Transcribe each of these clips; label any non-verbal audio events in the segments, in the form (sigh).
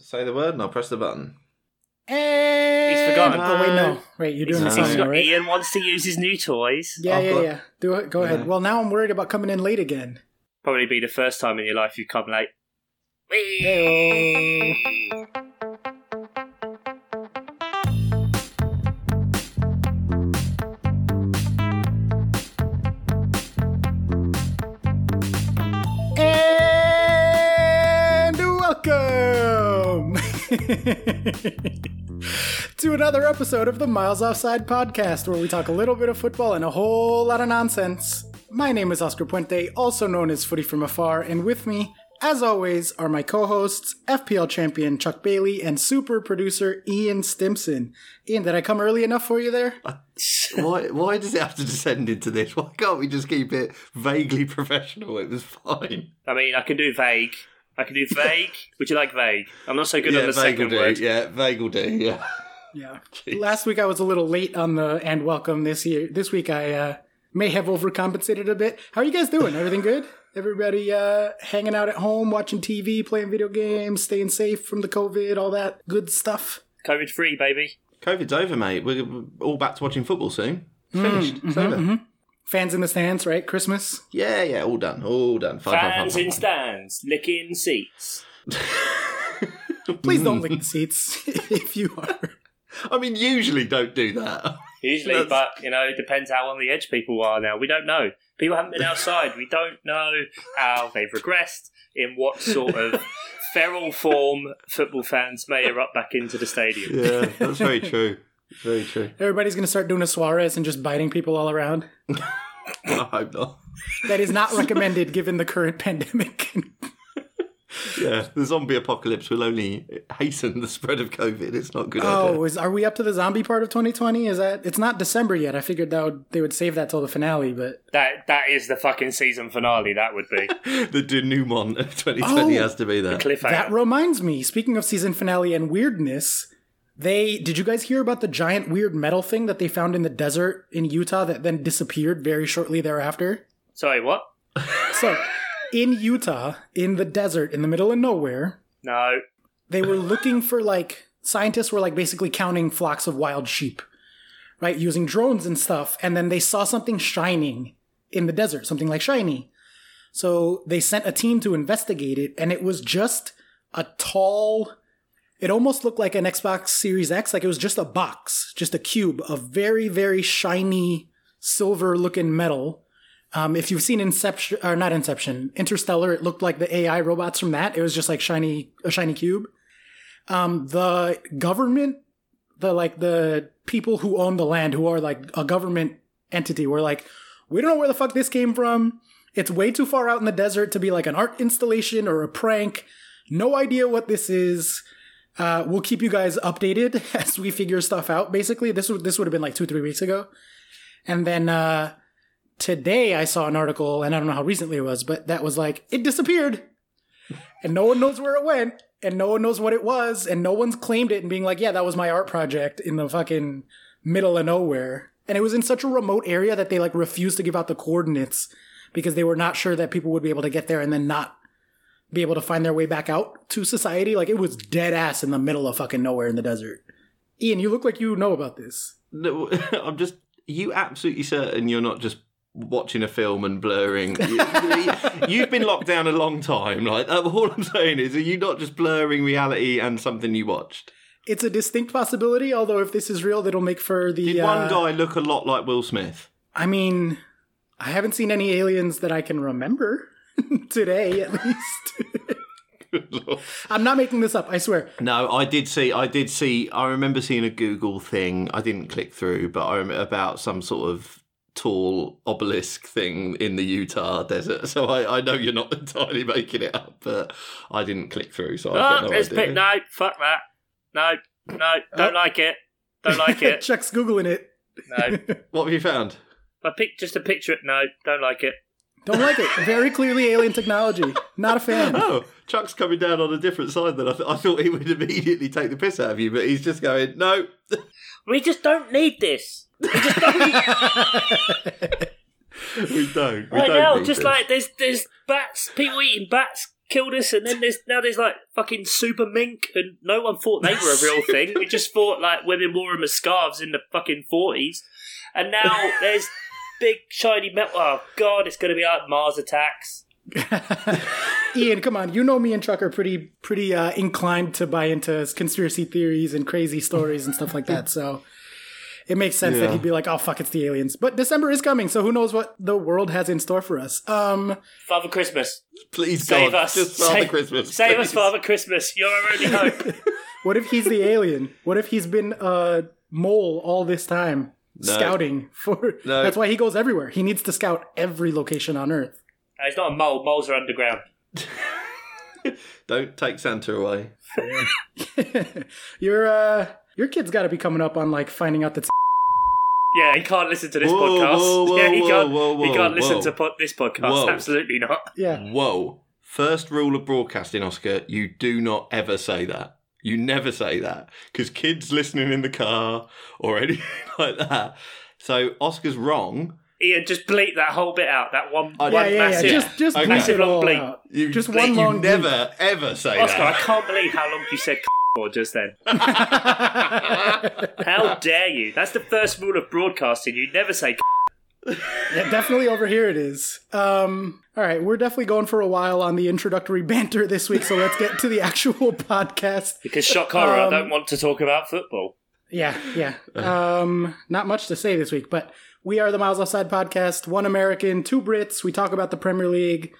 Say the word and I'll press the button. And... He's forgotten. Oh wait, no. Wait, you're doing He's, the he's song, right? Ian wants to use his new toys. Yeah, I've yeah, got- yeah. Do it. Go ahead. Well, now I'm worried about coming in late again. Probably be the first time in your life you've come late. Heyo. (laughs) to another episode of the Miles Offside podcast, where we talk a little bit of football and a whole lot of nonsense. My name is Oscar Puente, also known as Footy from Afar, and with me, as always, are my co-hosts, FPL champion Chuck Bailey and super producer Ian Stimson. Ian, did I come early enough for you there? Uh, (laughs) why? Why does it have to descend into this? Why can't we just keep it vaguely (laughs) professional? It was fine. I mean, I can do vague. I can do vague. Would you like vague? I'm not so good on the vague will second do. word. Yeah, vague will do. Yeah. Yeah. (laughs) Jeez. Last week I was a little late on the and welcome this year. This week I uh, may have overcompensated a bit. How are you guys doing? Everything good? Everybody uh, hanging out at home, watching TV, playing video games, staying safe from the COVID, all that good stuff. COVID free, baby. COVID's over, mate. We're we're all back to watching football soon. Mm, Finished. mm-hmm, it's over. Fans in the stands, right? Christmas. Yeah, yeah, all done. All done. Fans fine, in fine. stands, licking seats. (laughs) Please don't lick hmm. the seats (laughs) if you are. I mean, usually don't do that. Usually, That's- but you know, it depends how on the edge people are now. We don't know. People haven't been outside. We don't know how they've regressed, in what sort of (laughs) feral form football fans may erupt back into the stadium. Yeah, that's very true. Very true. Everybody's going to start doing a Suarez and just biting people all around. (laughs) I hope not. That is not recommended given the current (laughs) pandemic. Yeah, the zombie apocalypse will only hasten the spread of COVID. It's not a good. Oh, idea. is are we up to the zombie part of 2020? Is that it's not December yet? I figured that would, they would save that till the finale, but That that is the fucking season finale. That would be (laughs) the denouement of 2020 Oh. has to be there. cliffhanger. that reminds me. Speaking of season finale and weirdness, they did you guys hear about the giant weird metal thing that they found in the desert in Utah that then disappeared very shortly thereafter? Sorry, what? So, in Utah, in the desert, in the middle of nowhere, No. they were looking for like scientists were like basically counting flocks of wild sheep right using drones and stuff and then they saw something shining in the desert something like shiny so they sent a team to investigate it and it was just a tall it almost looked like an xbox series x like it was just a box just a cube of very very shiny silver looking metal um, if you've seen Inception or not Inception, Interstellar, it looked like the AI robots from that. It was just like shiny, a shiny cube. Um, the government, the like the people who own the land, who are like a government entity, were like, we don't know where the fuck this came from. It's way too far out in the desert to be like an art installation or a prank. No idea what this is. Uh, we'll keep you guys updated (laughs) as we figure stuff out. Basically, this would this would have been like two three weeks ago, and then uh, today I saw an article, and I don't know how recently it was, but that was like it disappeared, and no one knows where it went, and no one knows what it was, and no one's claimed it and being like, yeah, that was my art project in the fucking middle of nowhere, and it was in such a remote area that they like refused to give out the coordinates because they were not sure that people would be able to get there and then not be able to find their way back out to society. Like it was dead ass in the middle of fucking nowhere in the desert. Ian, you look like you know about this. No, (laughs) I'm just. You absolutely certain you're not just watching a film and blurring? You, you've been locked down a long time. Like uh, all I'm saying is, are you not just blurring reality and something you watched? It's a distinct possibility, although if this is real, that'll make for the. Did uh, one guy look a lot like Will Smith? I mean, I haven't seen any aliens that I can remember (laughs) today, at least. (laughs) I'm not making this up. I swear. No, I did see. I did see. I remember seeing a Google thing. I didn't click through, but I remember about some sort of tall obelisk thing in the Utah desert. (laughs) So I, I know you're not entirely making it up, but I didn't click through. So I've got Oh, no it's idea. bit, no, fuck that. No, no, don't Oh. like it. Don't like it. Chuck's googling it. No, What have you found? I picked just a picture. No, don't like it. Don't like it. Very clearly alien technology. Not a fan. Oh, Chuck's coming down on a different side than I, th- I thought he would immediately take the piss out of you, but he's just going, no. We just don't need this. we (laughs) don't. We Right don't now, just this. like there's there's bats, people eating bats, killed us, and then there's now there's like fucking super mink, and no one thought they were a real thing. (laughs) We just thought like women wore them as scarves in the fucking forties, and now there's big shiny metal. Oh god, it's going to be like Mars attacks. (laughs) Ian, come on. You know me and Chuck are pretty pretty uh, inclined to buy into conspiracy theories and crazy stories and stuff like that. So it makes sense that he'd be like, "Oh fuck, it's the aliens." But December is coming, so who knows what the world has in store for us? Um, Father Christmas, Please, save God, us! just Father save, Christmas. save us. Father Christmas. You're our only hope. (laughs) what if he's the alien? What if he's been a mole all this time No. scouting for? No. That's why he goes everywhere. He needs to scout every location on Earth. Uh, it's not a mole. Moles are underground. (laughs) Don't take Santa away. (laughs) your uh, your kid's got to be coming up on like finding out that Yeah, he can't listen to this Whoa, podcast. whoa, whoa, (laughs) yeah, he whoa, can't. whoa, he can't listen whoa. to po- this podcast. Whoa. Absolutely not. yeah. Whoa. First rule of broadcasting, Oscar, you do not ever say that. You never say that. Because kids listening in the car or (laughs) anything like that. So Oscar's wrong. Ian, just bleep that whole bit out. That one, I- one yeah, yeah. massive. Just, just Okay. Massive long bleep. You, Just you one long bleep. never, ever say Oscar, I can't believe how long you said (laughs) for just then. (laughs) How dare you? That's the first rule of broadcasting. You never say Yeah, definitely over here it is. Um, all right, we're definitely going for a while on the introductory banter this week, so let's get to the actual (laughs) podcast. because shock horror. Um, I don't want to talk about football. Yeah, yeah. Um, not much to say this week, but we are the Miles Offside podcast. One American, two Brits. We talk about the Premier League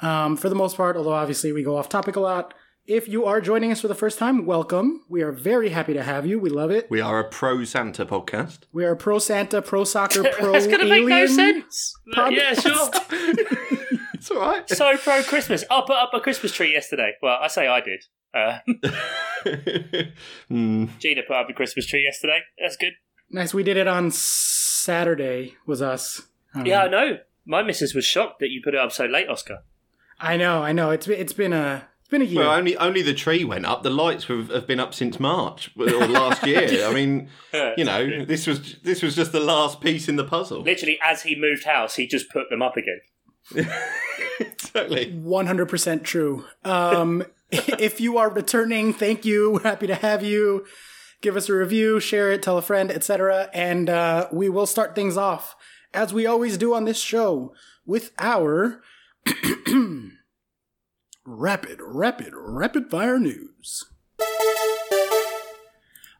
um, for the most part, although obviously we go off topic a lot. If you are joining us for the first time, welcome. We are very happy to have you. We love it. We are a pro Santa podcast. We are pro Santa, pro soccer, (laughs) pro That's going to make no alien. sense. But yeah, sure. (laughs) It's all right. So pro Christmas. I put up a Christmas tree yesterday. Well, I say I did. Uh, (laughs) Hmm. Gina put up a Christmas tree yesterday. That's good. Nice. We did it on Saturday. Was us. Um, Yeah, I know. My missus was shocked that you put it up so late, Oscar. I know. I know. It's been, it's been a it's been a year. Well, only only the tree went up. The lights have, have been up since March or last year. (laughs) I mean, you know, this was this was just the last piece in the puzzle. Literally, as he moved house, he just put them up again. (laughs) Exactly. 100% true. Um, (laughs) if you are returning, thank you. We're happy to have you. Give us a review, share it, tell a friend, etc. And uh, we will start things off, as we always do on this show, with our (clears throat) rapid, rapid, rapid fire news.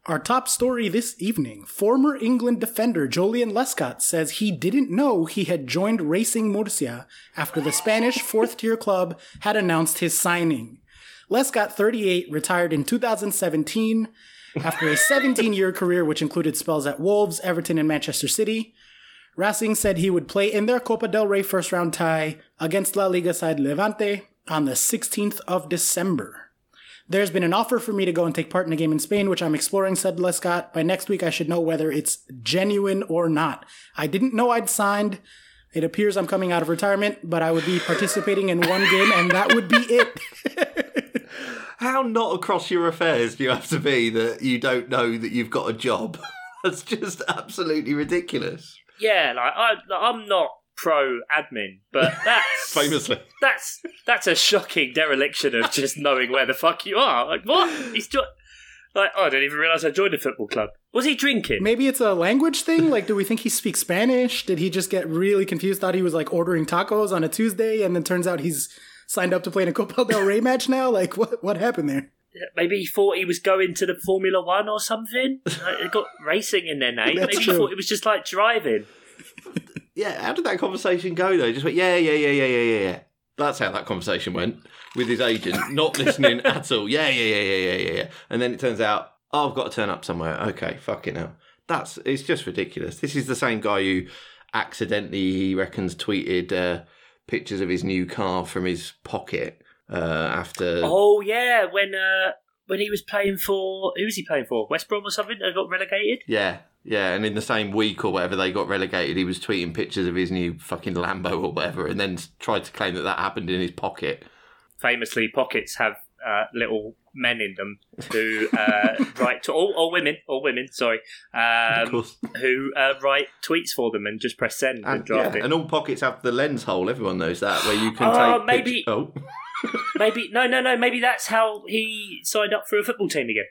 Our top story this evening former England defender Joleon Lescott says he didn't know he had joined Racing Murcia after the Spanish fourth tier club had announced his signing. Lescott, 38, retired in 2017 after a 17 year career, which included spells at Wolves, Everton, and Manchester City. Racing said he would play in their Copa del Rey first round tie against La Liga side Levante on the 16th of December. There's been an offer for me to go and take part in a game in Spain, which I'm exploring, said Lescott. By next week, I should know whether it's genuine or not. I didn't know I'd signed. It appears I'm coming out of retirement, but I would be participating in one game, and that would be it. (laughs) How not across your affairs do you have to be that you don't know that you've got a job? (laughs) That's just absolutely ridiculous. Yeah, like I, I'm not pro admin, but (laughs) that's Famously. That's that's a shocking dereliction of just knowing where the fuck you are. Like what? He's jo- like oh, I didn't even realize I joined a football club. Was he drinking? Maybe it's a language thing. Like, do we think he speaks Spanish? Did he just get really confused? Thought he was like ordering tacos on a Tuesday, and then turns out he's signed up to play in a Copa del Rey match now? Like, what what happened there? Maybe he thought he was going to the Formula One or something. Like, they got racing in their name. Maybe true. he thought it was just like driving. Yeah, how did that conversation go though? Just went, yeah, yeah, yeah, yeah, yeah, yeah, yeah. That's how that conversation went with his agent, not (laughs) listening at all. Yeah, yeah, yeah, yeah, yeah, yeah, yeah. And then it turns out, oh, I've got to turn up somewhere. Okay, fucking hell. That's it's just ridiculous. This is the same guy who accidentally, he reckons, tweeted uh, pictures of his new car from his pocket uh, after. Oh yeah, when uh, when he was playing for who was he playing for? West Brom or something? They got relegated. Yeah, yeah, and in the same week or whatever they got relegated, he was tweeting pictures of his new fucking Lambo or whatever, and then tried to claim that that happened in his pocket. Famously, pockets have uh, little men in them who uh, (laughs) write to all, all women, all women, sorry, um, course, who uh, write tweets for them and just press send and, and, draft yeah, it. and all pockets have the lens hole. Everyone knows that, where you can Oh, take. maybe- pict- oh, (laughs) maybe no, no, no. Maybe that's how he signed up for a football team again.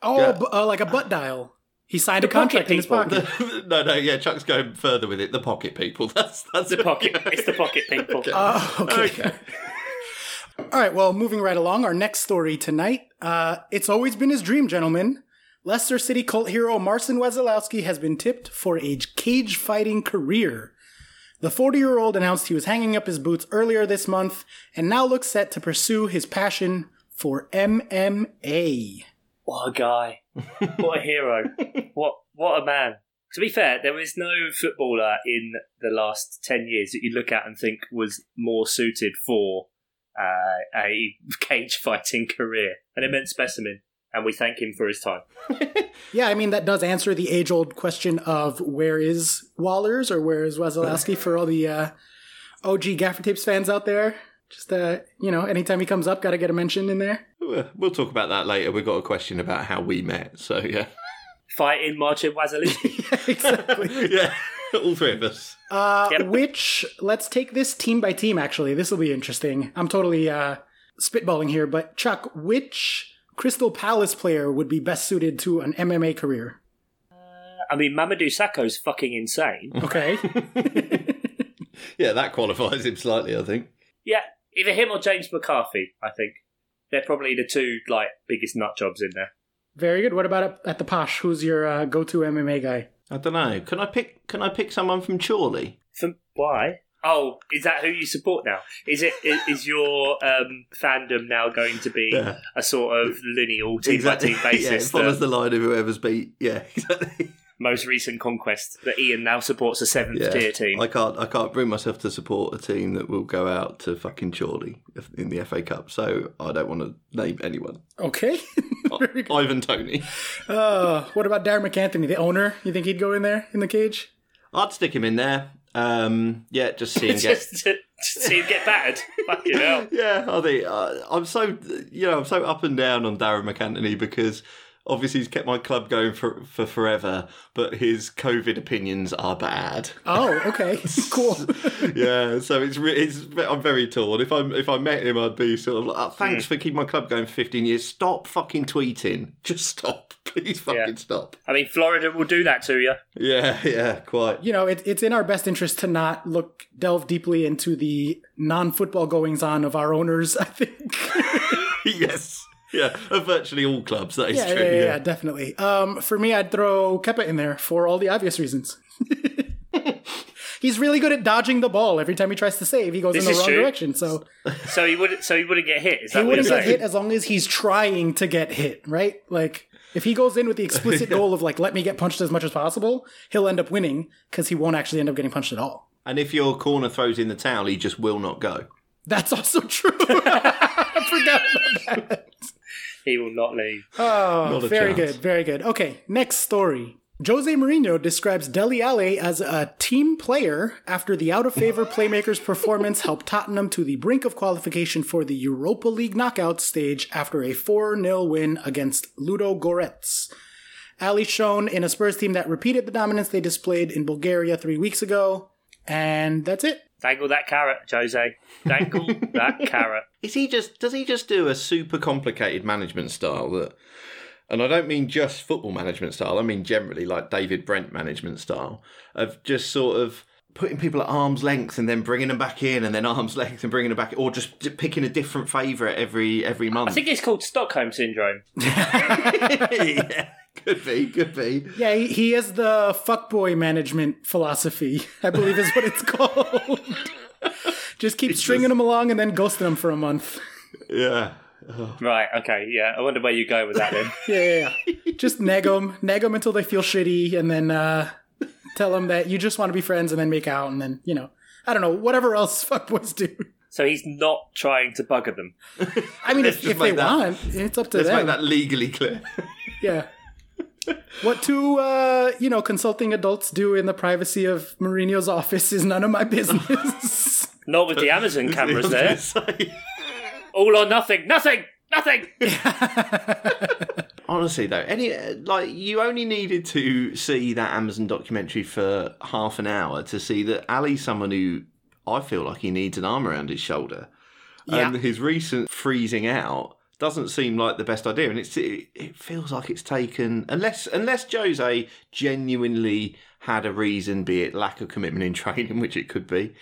Oh, Yeah. bu- uh, like a butt dial. He signed The a contract in his people. pocket. (laughs) no, no, yeah, Chuck's going further with it. The pocket people. (laughs) That's that's The pocket. (laughs) it's the pocket people. Okay. Oh, okay. Okay. All right, well, moving right along, our next story tonight. Uh, it's always been his dream, gentlemen. Leicester City cult hero Marcin Wasilewski has been tipped for a cage fighting career. The 40 year old announced he was hanging up his boots earlier this month and now looks set to pursue his passion for MMA. What a guy! (laughs) What a hero! what what a man! To be fair, there is no footballer in the last ten years that you look at and think was more suited for uh, a (laughs) cage fighting career. An immense specimen, and we thank him for his time. (laughs) Yeah, I mean, that does answer the age old question of where is Wallers or where is Wasilewski for all the uh, OG Gaffer Tapes fans out there. Just, uh, you know, anytime he comes up, got to get a mention in there. Well, We'll talk about that later. We've got a question about how we met. So yeah, Fighting Marcin Wasilewski. (laughs) exactly. (laughs) yeah, all three of us. Uh, Yep. Which, let's take this team by team, actually. This will be interesting. I'm totally uh, spitballing here, but Chuck, which Crystal Palace player would be best suited to an MMA career? Uh, I mean, Mamadou Sakho's fucking insane. Okay. (laughs) Yeah, that qualifies him slightly, I think. Yeah, either him or James McCarthy. I think they're probably the two like biggest nut jobs in there. Very good. What about at- at the Posh? Who's your uh, go to MMA guy? I don't know. Can I pick? Can I pick someone from Chorley? For why? Oh, is that who you support now? Is it is, is your um, fandom now going to be Yeah. a sort of lineal team by team (laughs) yeah, it basis? follows the the line of whoever's beat. Yeah, (laughs) exactly. Most recent conquest that Ian now supports a seventh Yeah. tier team. I can't. I can't bring myself to support a team that will go out to fucking Chorley in the FA Cup. So I don't want to name anyone. Okay. (laughs) Very good. Ivan Toney. Uh, what about Darren MacAnthony, the owner? You think he'd go in there in the cage? I'd stick him in there. Um, yeah, just see him (laughs) get. just, to, just see him get battered. Fucking hell. (laughs) Yeah, I think uh, I'm so you know I'm so up and down on Darren MacAnthony because obviously he's kept my club going for for forever, but his COVID opinions are bad. Oh, okay. (laughs) cool. yeah, so it's re- it's I'm very torn. If I if I met him, I'd be sort of like, oh, thanks Hmm. for keeping my club going for 15 years. Stop fucking tweeting. (laughs) Just stop, please. Fucking Yeah. stop. I mean, Florida will do that to you. Yeah, yeah, quite. you know, it, it's in our best interest to not look delve deeply into the non-football goings on of our owners. I think. (laughs) yes, (laughs) yeah, of virtually all clubs. That is yeah, true. yeah, yeah, yeah, definitely. Um, for me, I'd throw Kepa in there for all the obvious reasons. (laughs) He's really good at dodging the ball. Every time he tries to save, he goes This in the wrong true. direction. So (laughs) So he would so he wouldn't get hit. Is he wouldn't get saying? hit as long as he's trying to get hit, right? Like if he goes in with the explicit goal of like let me get punched as much as possible, he'll end up winning because he won't actually end up getting punched at all. And if your corner throws in the towel, he just will not go. That's also true. I forgot about that. He will not leave. (laughs) Oh, Not a very chance. good, very good. Okay, next story. Jose Mourinho describes Dele Alli as a team player after the out of favor (laughs) playmaker's performance helped Tottenham to the brink of qualification for the Europa League knockout stage after a 4 0 win against Ludo Goretz. Alli shown in a Spurs team that repeated the dominance they displayed in Bulgaria three weeks ago. And that's it. Dangle that carrot, Jose. Dangle that (laughs) carrot. Is he just? Does he just do a super complicated management style that? And I don't mean just football management style. I mean generally like David Brent management style of just sort of putting people at arm's length and then bringing them back in and then arm's length and bringing them back, or just picking a different favourite every every month. I think it's called Stockholm syndrome. (laughs) yeah, could be, could be. Yeah, he, he is the fuckboy management philosophy, I believe is what it's (laughs) called. Just keep stringing them along and then ghosting them for a month. Yeah. Right. Okay. Yeah. I wonder where you go with that then. (laughs) Yeah, yeah, yeah. Just neg them, neg them until they feel shitty, and then uh, tell them that you just want to be friends, and then make out, and then you know, I don't know, whatever else (laughs) fuckboys do. so he's not trying to bugger them. I mean, if, Let's just if they that- want, it's up to Let's them. make that legally clear. Yeah. What two, uh, you know, consulting adults do in the privacy of Mourinho's office is none of my business. (laughs) Not with the Amazon cameras I there. All or nothing. Nothing. Nothing. (laughs) Honestly, though, any like you only needed to see that Amazon documentary for half an hour to see that Alli's someone who I feel like he needs an arm around his shoulder. and his recent freezing out doesn't seem like the best idea. And it's it, it feels like it's taken unless unless Jose genuinely had a reason, be it lack of commitment in (laughs) training, which it could be,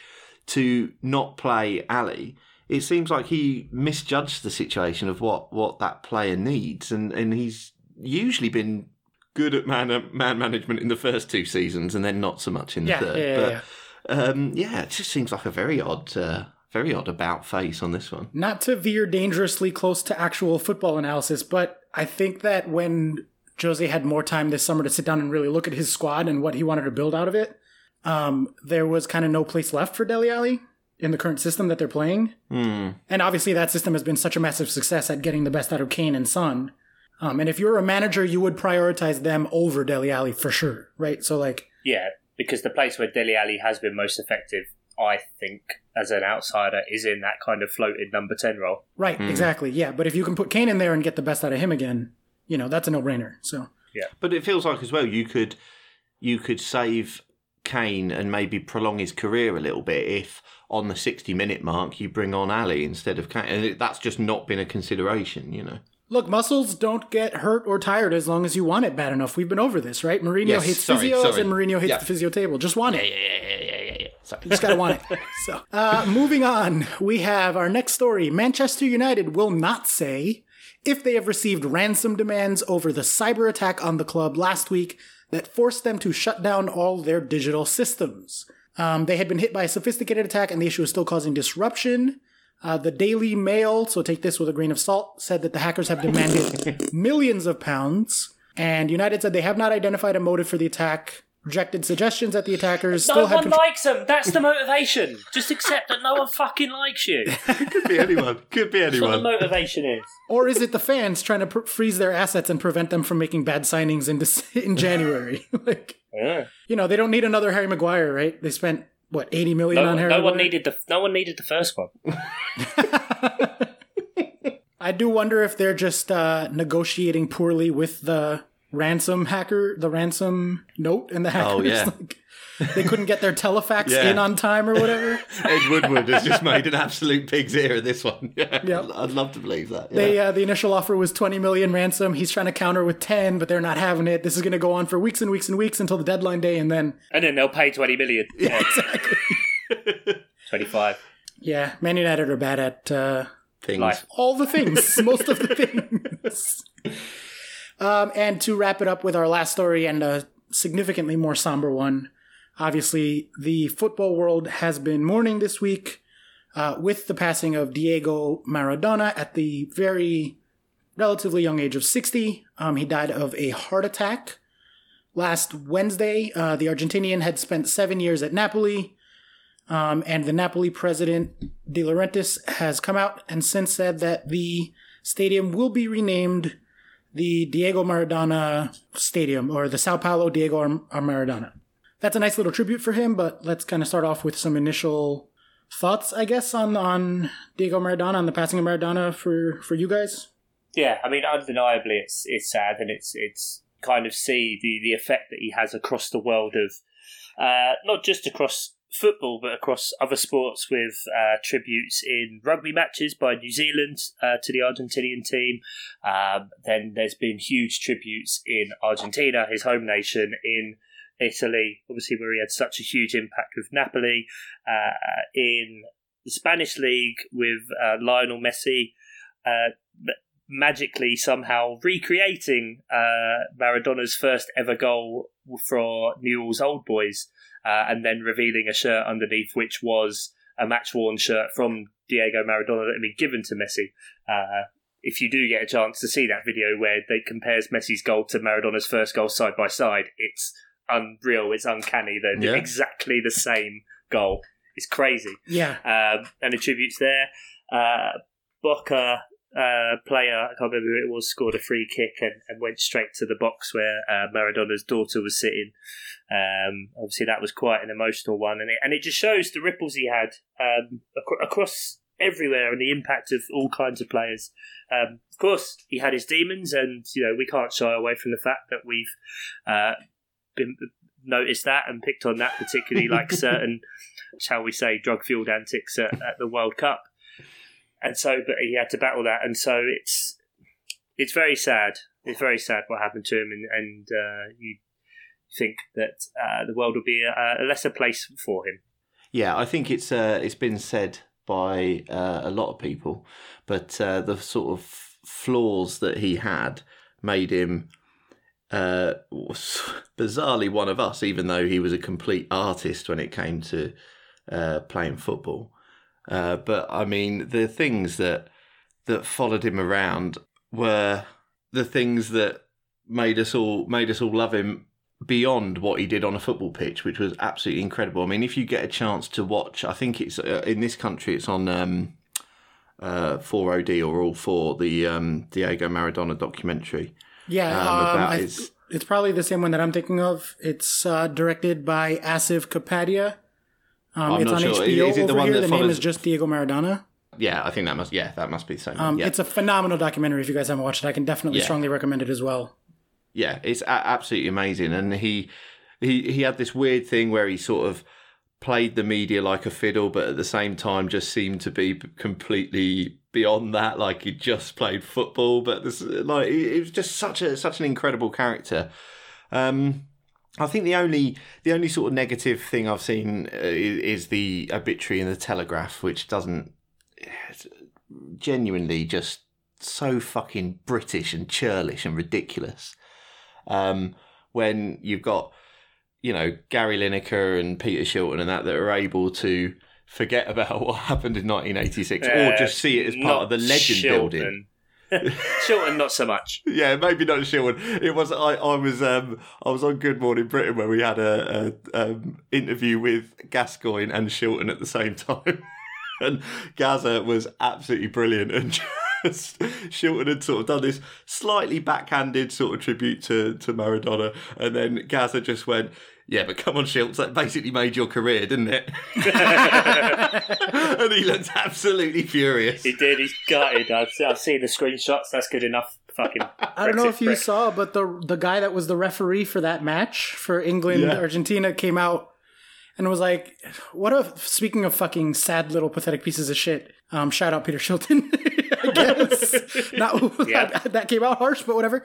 to not play Alli. It seems like he misjudged the situation of what, what that player needs, and, and he's usually been good at man man management in the first two seasons, and then not so much in the Yeah, third. yeah, yeah, but yeah. um, yeah, it just seems like a very odd, uh, very odd about face on this one. Not to veer dangerously close to actual football analysis, but I think that when Jose had more time this summer to sit down and really look at his squad and what he wanted to build out of it, um, there was kind of no place left for Dele Alli in the current system that they're playing. Hmm. And obviously, that system has been such a massive success at getting the best out of Kane and Son. Um, and if you're a manager, you would prioritize them over Dele Alli for sure, right? So, like, Yeah, because the place where Dele Alli has been most effective, I think, as an outsider, is in that kind of floated number 10 role. right, hmm. exactly, yeah. But if you can put Kane in there and get the best out of him again, you know, that's a no brainer. So, yeah. But it feels like as well you could you could save Kane and maybe prolong his career a little bit if on the sixty minute mark you bring on Alli instead of Kane, and that's just not been a consideration, you know. Look, muscles don't get hurt or tired as long as you want it bad enough. We've been over this, right? Mourinho Yes, hates sorry, physios sorry. and Mourinho hates Yeah. the physio table. Just want it. yeah, yeah, yeah, yeah, yeah. Sorry. You just gotta want it. (laughs) So, uh, moving on, we have our next story. Manchester United will not say if they have received ransom demands over the cyber attack on the club last week that forced them to shut down all their digital systems. Um, they had been hit by a sophisticated attack, and the issue is still causing disruption. Uh, the Daily Mail, so take this with a grain of salt, said that the hackers have demanded (laughs) millions of pounds. And United said they have not identified a motive for the attack, rejected suggestions at the attackers No still one control. likes them. That's the motivation. Just accept that no one fucking likes you. It (laughs) could be anyone. Could be That's what the anyone. motivation is. Or is it the fans trying to pr- freeze their assets and prevent them from making bad signings in Dec- in (laughs) January? (laughs) like, Yeah. you know, they don't need another Harry Maguire, right? They spent what eighty million No, on Harry. no one needed the no one needed the first one. I do wonder if they're just uh, negotiating poorly with the ransom hacker, the ransom note, and the hackers. Oh, yeah. like, they couldn't get their telefax (laughs) Yeah. in on time or whatever. (laughs) Ed Woodward has just made an absolute pig's ear of this one. Yeah, (laughs) Yep. I'd love to believe that. Yeah. They uh, the initial offer was 20 million ransom. He's trying to counter with 10, but they're not having it. This is going to go on for weeks and weeks and weeks until the deadline day, and then And then they'll pay twenty million. Yeah, exactly. twenty five. Yeah, Man United are bad at uh, Things. Life. all the things, most of the things. Um, and to wrap it up with our last story and a significantly more somber one, obviously the football world has been mourning this week uh, with the passing of Diego Maradona at the very relatively young age of 60. Um, he died of a heart attack. Last Wednesday, uh, the Argentinian had spent seven years at Napoli, um, and the Napoli president, De Laurentiis, has come out and since said that the stadium will be renamed the Diego Maradona Stadium, or the San Paolo Diego Ar- Maradona. That's a nice little tribute for him, but let's kind of start off with some initial thoughts, I guess, on on Diego Maradona, and the passing of Maradona for for you guys. Yeah, I mean, undeniably, it's it's sad, and it's it's kind of see the the effect that he has across the world of uh, not just across football, but across other sports with uh, tributes in rugby matches by New Zealand uh, to the Argentinian team. Um, then there's been huge tributes in Argentina, his home nation, in Italy, obviously where he had such a huge impact with Napoli, uh, in the Spanish league with uh, Lionel Messi. Uh, magically somehow recreating uh, Maradona's first ever goal for Newell's Old Boys, uh, and then revealing a shirt underneath, which was a match worn shirt from Diego Maradona that had been given to Messi. Uh, if you do get a chance to see that video where they compares Messi's goal to Maradona's first goal side by side, it's unreal. It's uncanny. They're Yeah. exactly the same goal. It's crazy Yeah, um, and the tributes there. Uh, Boca uh, player, I can't remember who it was, scored a free kick and, and went straight to the box where uh, Maradona's daughter was sitting. Um, obviously, that was quite an emotional one, and it, and it just shows the ripples he had um, ac- across everywhere and the impact of all kinds of players. Um, of course, he had his demons, and you know we can't shy away from the fact that we've uh, been noticed that and picked on that, particularly like (laughs) certain, shall we say, drug fueled antics at, at the World Cup. And so but he had to battle that, and so it's it's very sad. It's very sad what happened to him, and, and uh, you think that uh, the world will be a, a lesser place for him. Yeah, I think it's uh, it's been said by uh, a lot of people, but uh, the sort of flaws that he had made him uh, (laughs) bizarrely one of us, even though he was a complete artist when it came to uh, playing football. Uh, but I mean, the things that that followed him around were the things that made us all made us all love him beyond what he did on a football pitch, which was absolutely incredible. I mean, if you get a chance to watch, I think it's uh, in this country, it's on um, uh, 4OD or All 4, the um, Diego Maradona documentary. Yeah, Um, um, about I- his- it's probably the same one that I'm thinking of. It's uh, directed by Asif Kapadia. Um, I'm it's not on sure. HBO Is it the over one here. The name is just Diego Maradona. Yeah, I think that must. Yeah, that must be the same. Um, yeah. It's a phenomenal documentary. If you guys haven't watched it, I can definitely Yeah. strongly recommend it as well. yeah, it's a- absolutely amazing. And he he he had this weird thing where he sort of played the media like a fiddle, but at the same time just seemed to be completely beyond that. Like he just played football, but this like it was just such a such an incredible character. Um, I think the only the only sort of negative thing I've seen uh, is, the obituary in the Telegraph, which doesn't genuinely just so fucking British and churlish and ridiculous. Um, when you've got you know Gary Lineker and Peter Shilton and that that are able to forget about (laughs) what happened in 1986 or Uh, just see it as part of the legend building. Shilton. (laughs) Shilton, not so much. Yeah, maybe not Shilton. It was I. I was um I was on Good Morning Britain where we had a, a um interview with Gascoigne and Shilton at the same (laughs) time, and Gaza was absolutely brilliant and. (laughs) Just, Shilton had sort of done this slightly backhanded sort of tribute to, to Maradona, and then Gaza just went, "Yeah, but come on, Shilton, that basically made your career, didn't it?" (laughs) and he looked absolutely furious. He did. He's gutted. I've, I've seen the screenshots. That's good enough. Fucking. I don't know if you prick. saw, but the the guy that was the referee for that match for England Yeah. Argentina came out and was like, "What a speaking of fucking sad little pathetic pieces of shit." Um, shout out Peter Shilton. (laughs) I guess (laughs) not Yeah. that, that came out harsh, but whatever.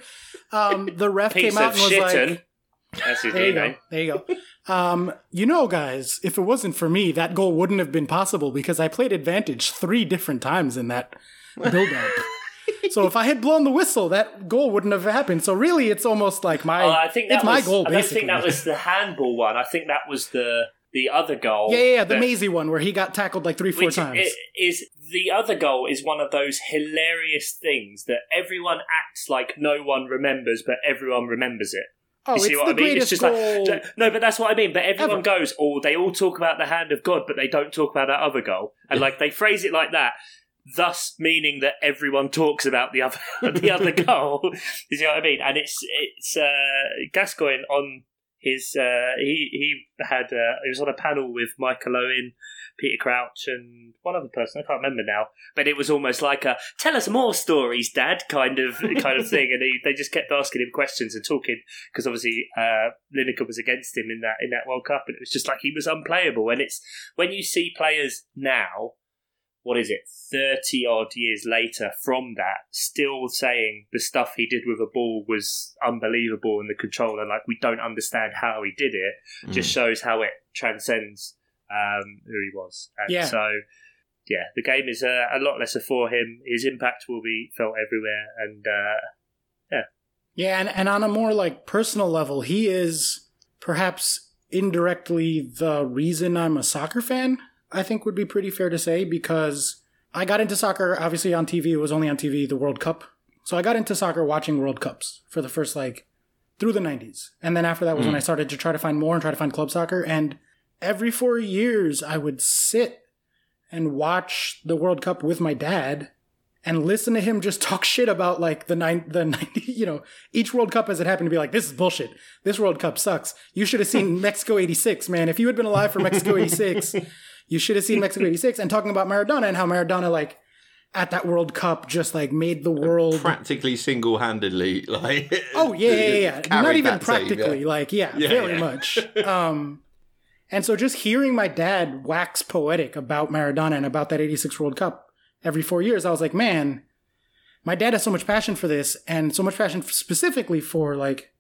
Um, the ref Piece came out and was shitten. like, That's There you go. There you go. Um, you know, guys, if it wasn't for me, that goal wouldn't have been possible because I played advantage three different times in that build up. (laughs) so if I had blown the whistle, that goal wouldn't have happened. So really, it's almost like my Oh, I think that it's my was, goal. I don't Basically, think that was the handball one. I think that was the the other goal. yeah, yeah, yeah, the Maisie one where he got tackled like three, four times. is the other goal is one of those hilarious things that everyone acts like no one remembers, but everyone remembers it. Oh, You it's see the what I mean? greatest It's just goal. like no, but that's what I mean. But everyone Ever. goes, oh, they all talk about the hand of God, but they don't talk about that other goal, and like they phrase it like that, thus meaning that everyone talks about the other (laughs) the other (laughs) goal. (laughs) You see what I mean? And it's it's uh, Gascoigne on his uh, he he had uh, he was on a panel with Michael Owen. Peter Crouch and one other person I can't remember now, but it was almost like a "tell us more stories, Dad" kind of (laughs) kind of thing, and he, they just kept asking him questions and talking because obviously uh, Lineker was against him in that in that World Cup, and it was just like he was unplayable. And it's when you see players now, what is it, thirty odd years later from that, still saying the stuff he did with a ball was unbelievable and the control, and like we don't understand how he did it, just shows how it transcends um, who he was. And Yeah. so. Yeah, the game is uh, a lot lesser for him. His impact will be felt everywhere, and uh, Yeah, and, and on a more like personal level, he is perhaps indirectly the reason I'm a soccer fan. I think would be pretty fair to say because I got into soccer obviously on TV. It was only on TV the World Cup, so I got into soccer watching World Cups for the first like through the '90s, and then after that was when hmm. I started to try to find more and try to find club soccer. And every four years, I would sit and watch the World Cup with my dad and listen to him just (laughs) talk shit about like the nine the 90 (laughs) you know each world cup as it happened to be like this is bullshit. This world cup sucks. You should have seen (laughs) mexico 86 man. If you had been alive for mexico 86 you should have seen mexico (laughs) 86 and talking about maradona and how maradona like at that world cup just like made the world practically single-handedly like (laughs) Oh yeah, yeah, yeah. (laughs) carried Not even that team, practically. yeah. Like yeah, Yeah, very yeah. much. Um, and so just hearing my dad wax poetic about Maradona and about that '86 World Cup, every four years, I was like, man, my dad has so much passion for this and so much passion specifically for like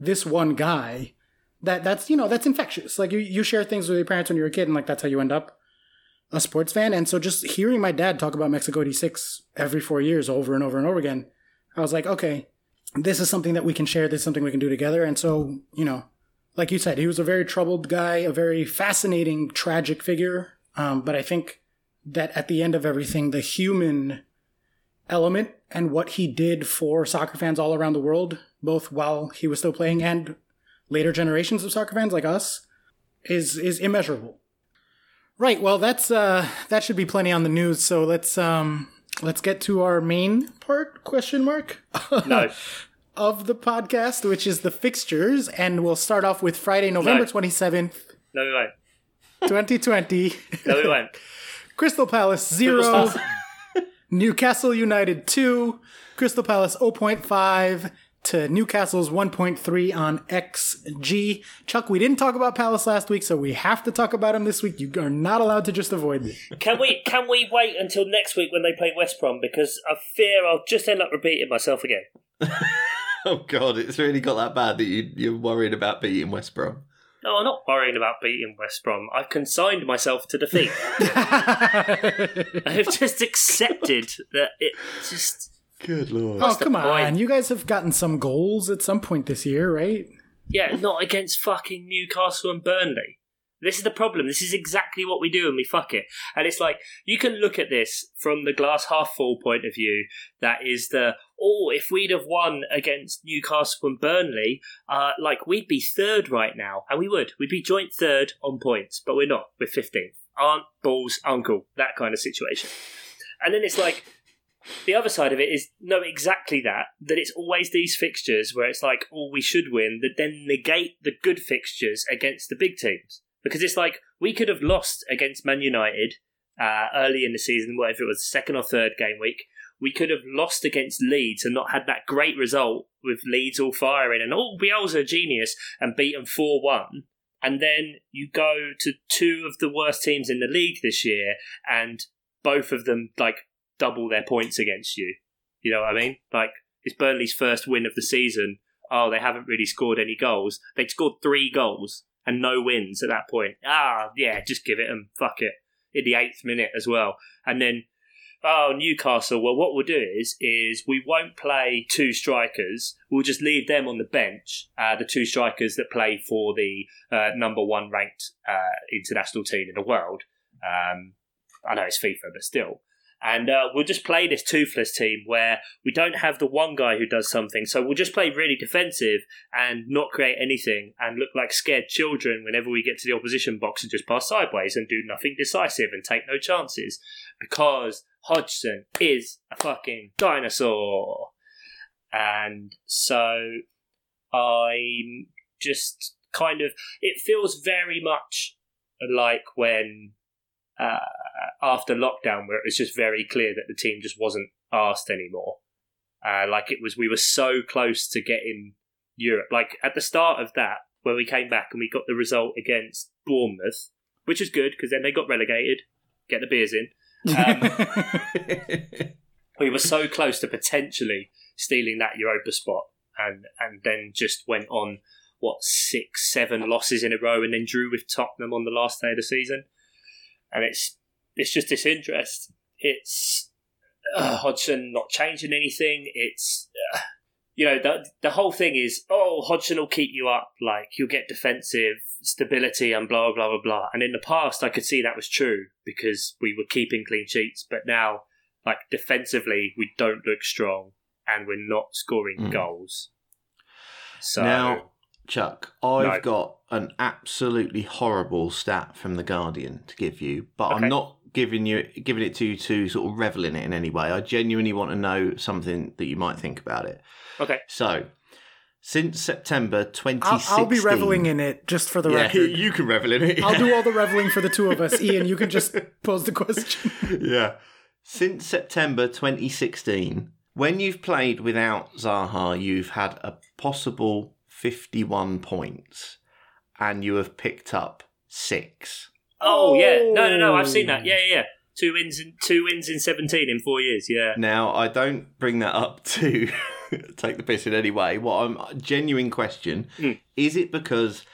this one guy that that's you know that's infectious. Like you you share things with your parents when you're a kid, and like that's how you end up a sports fan. And so just hearing my dad talk about Mexico '86 every four years over and over and over again, I was like, okay, this is something that we can share. This is something we can do together. And so you know, like you said, he was a very troubled guy, a very fascinating, tragic figure. Um, but I think that at the end of everything, the human element and what he did for soccer fans all around the world, both while he was still playing and later generations of soccer fans like us, is is immeasurable. Right. Well, that's uh, that should be plenty on the news. So let's um, let's get to our main part. Question mark. (laughs) No. of the podcast, which is the fixtures, and we'll start off with Friday, November twenty seventh, No, we won't. twenty twenty. No, we won't. (laughs) Crystal Palace zero, Newcastle United two, Crystal Palace 0.5 to Newcastle's 1.3 on XG. Chuck, we didn't talk about Palace last week, so we have to talk about him this week. You are not allowed to just avoid me. Can we can we wait until next week when they play West Brom? Because I fear I'll just end up repeating myself again. (laughs) Oh god, it's really got that bad that you you're worried about beating West Brom. No, I'm not worrying about beating West Brom. I've consigned myself to defeat. (laughs) I've just accepted that it just. Good lord. oh, the come point? on. You guys have gotten some goals at some point this year, right? Yeah, not against fucking Newcastle and Burnley. This is the problem. This is exactly what we do and we fuck it. And it's like, you can look at this from the glass half full point of view. That is the, oh, if we'd have won against Newcastle and Burnley, uh, like we'd be third right now. And we would. We'd be joint third on points, but we're not. We're 15th. Aunt, balls, uncle. That kind of situation. And then it's like, the other side of it is know exactly that that it's always these fixtures where it's like oh we should win that then negate the good fixtures against the big teams. Because it's like we could have lost against Man United uh, early in the season whatever it was second or third game week. We could have lost against Leeds and not had that great result with Leeds all firing and all oh Bielsa a genius and beaten 4-1 and then you go to two of the worst teams in the league this year and both of them like double their points against you. You know what I mean? Like it's Burnley's first win of the season. Oh, they haven't really scored any goals. They scored three goals and no wins at that point. Ah, yeah, just give it them. Fuck it. In the eighth minute as well, and then oh Newcastle. Well, what we'll do is is we won't play two strikers. We'll just leave them on the bench. Uh, the two strikers that play for the uh, number one ranked uh, international team in the world. Um, I know it's FIFA, but still. And uh, we'll just play this toothless team where we don't have the one guy who does something. So we'll just play really defensive and not create anything and look like scared children whenever we get to the opposition box and just pass sideways and do nothing decisive and take no chances because Hodgson is a fucking dinosaur. And so I'm just kind of. It feels very much like when uh, after lockdown where it was just very clear that the team just wasn't asked anymore. Uh, like it was, we were so close to getting Europe. Like at the start of that, when we came back and we got the result against Bournemouth, which was good because then they got relegated. Get the beers in. Um, (laughs) we were so close to potentially stealing that Europa spot, and and then just went on what six, seven losses in a row, and then drew with Tottenham on the last day of the season and it's it's just disinterest. It's uh, Hodgson not changing anything. It's uh, you know the the whole thing is oh Hodgson will keep you up, like you'll get defensive stability and blah blah blah blah. And in the past, I could see that was true because we were keeping clean sheets, but now like defensively, we don't look strong and we're not scoring Mm. goals. So Now, Chuck, I've No. got an absolutely horrible stat from the Guardian to give you, but Okay. I'm not giving you giving it to you to sort of revel in it in any way. I genuinely want to know something that you might think about it. okay, So, since September I'll, 2016, I'll be reveling in it just for the Yeah, record. you can revel in it. I'll do all the (laughs) reveling for the two of us. Ian, you can just pose the question. (laughs) yeah. Since September 2016, when you've played without Zaha, you've had a possible 51 points and you have picked up six. Oh, yeah, no, no, no. I've seen that. Yeah, yeah, yeah. Two wins in two wins in seventeen in four years. Yeah. Now, I don't bring that up (laughs) to take the piss in any way. What I'm genuine question Mm. is it because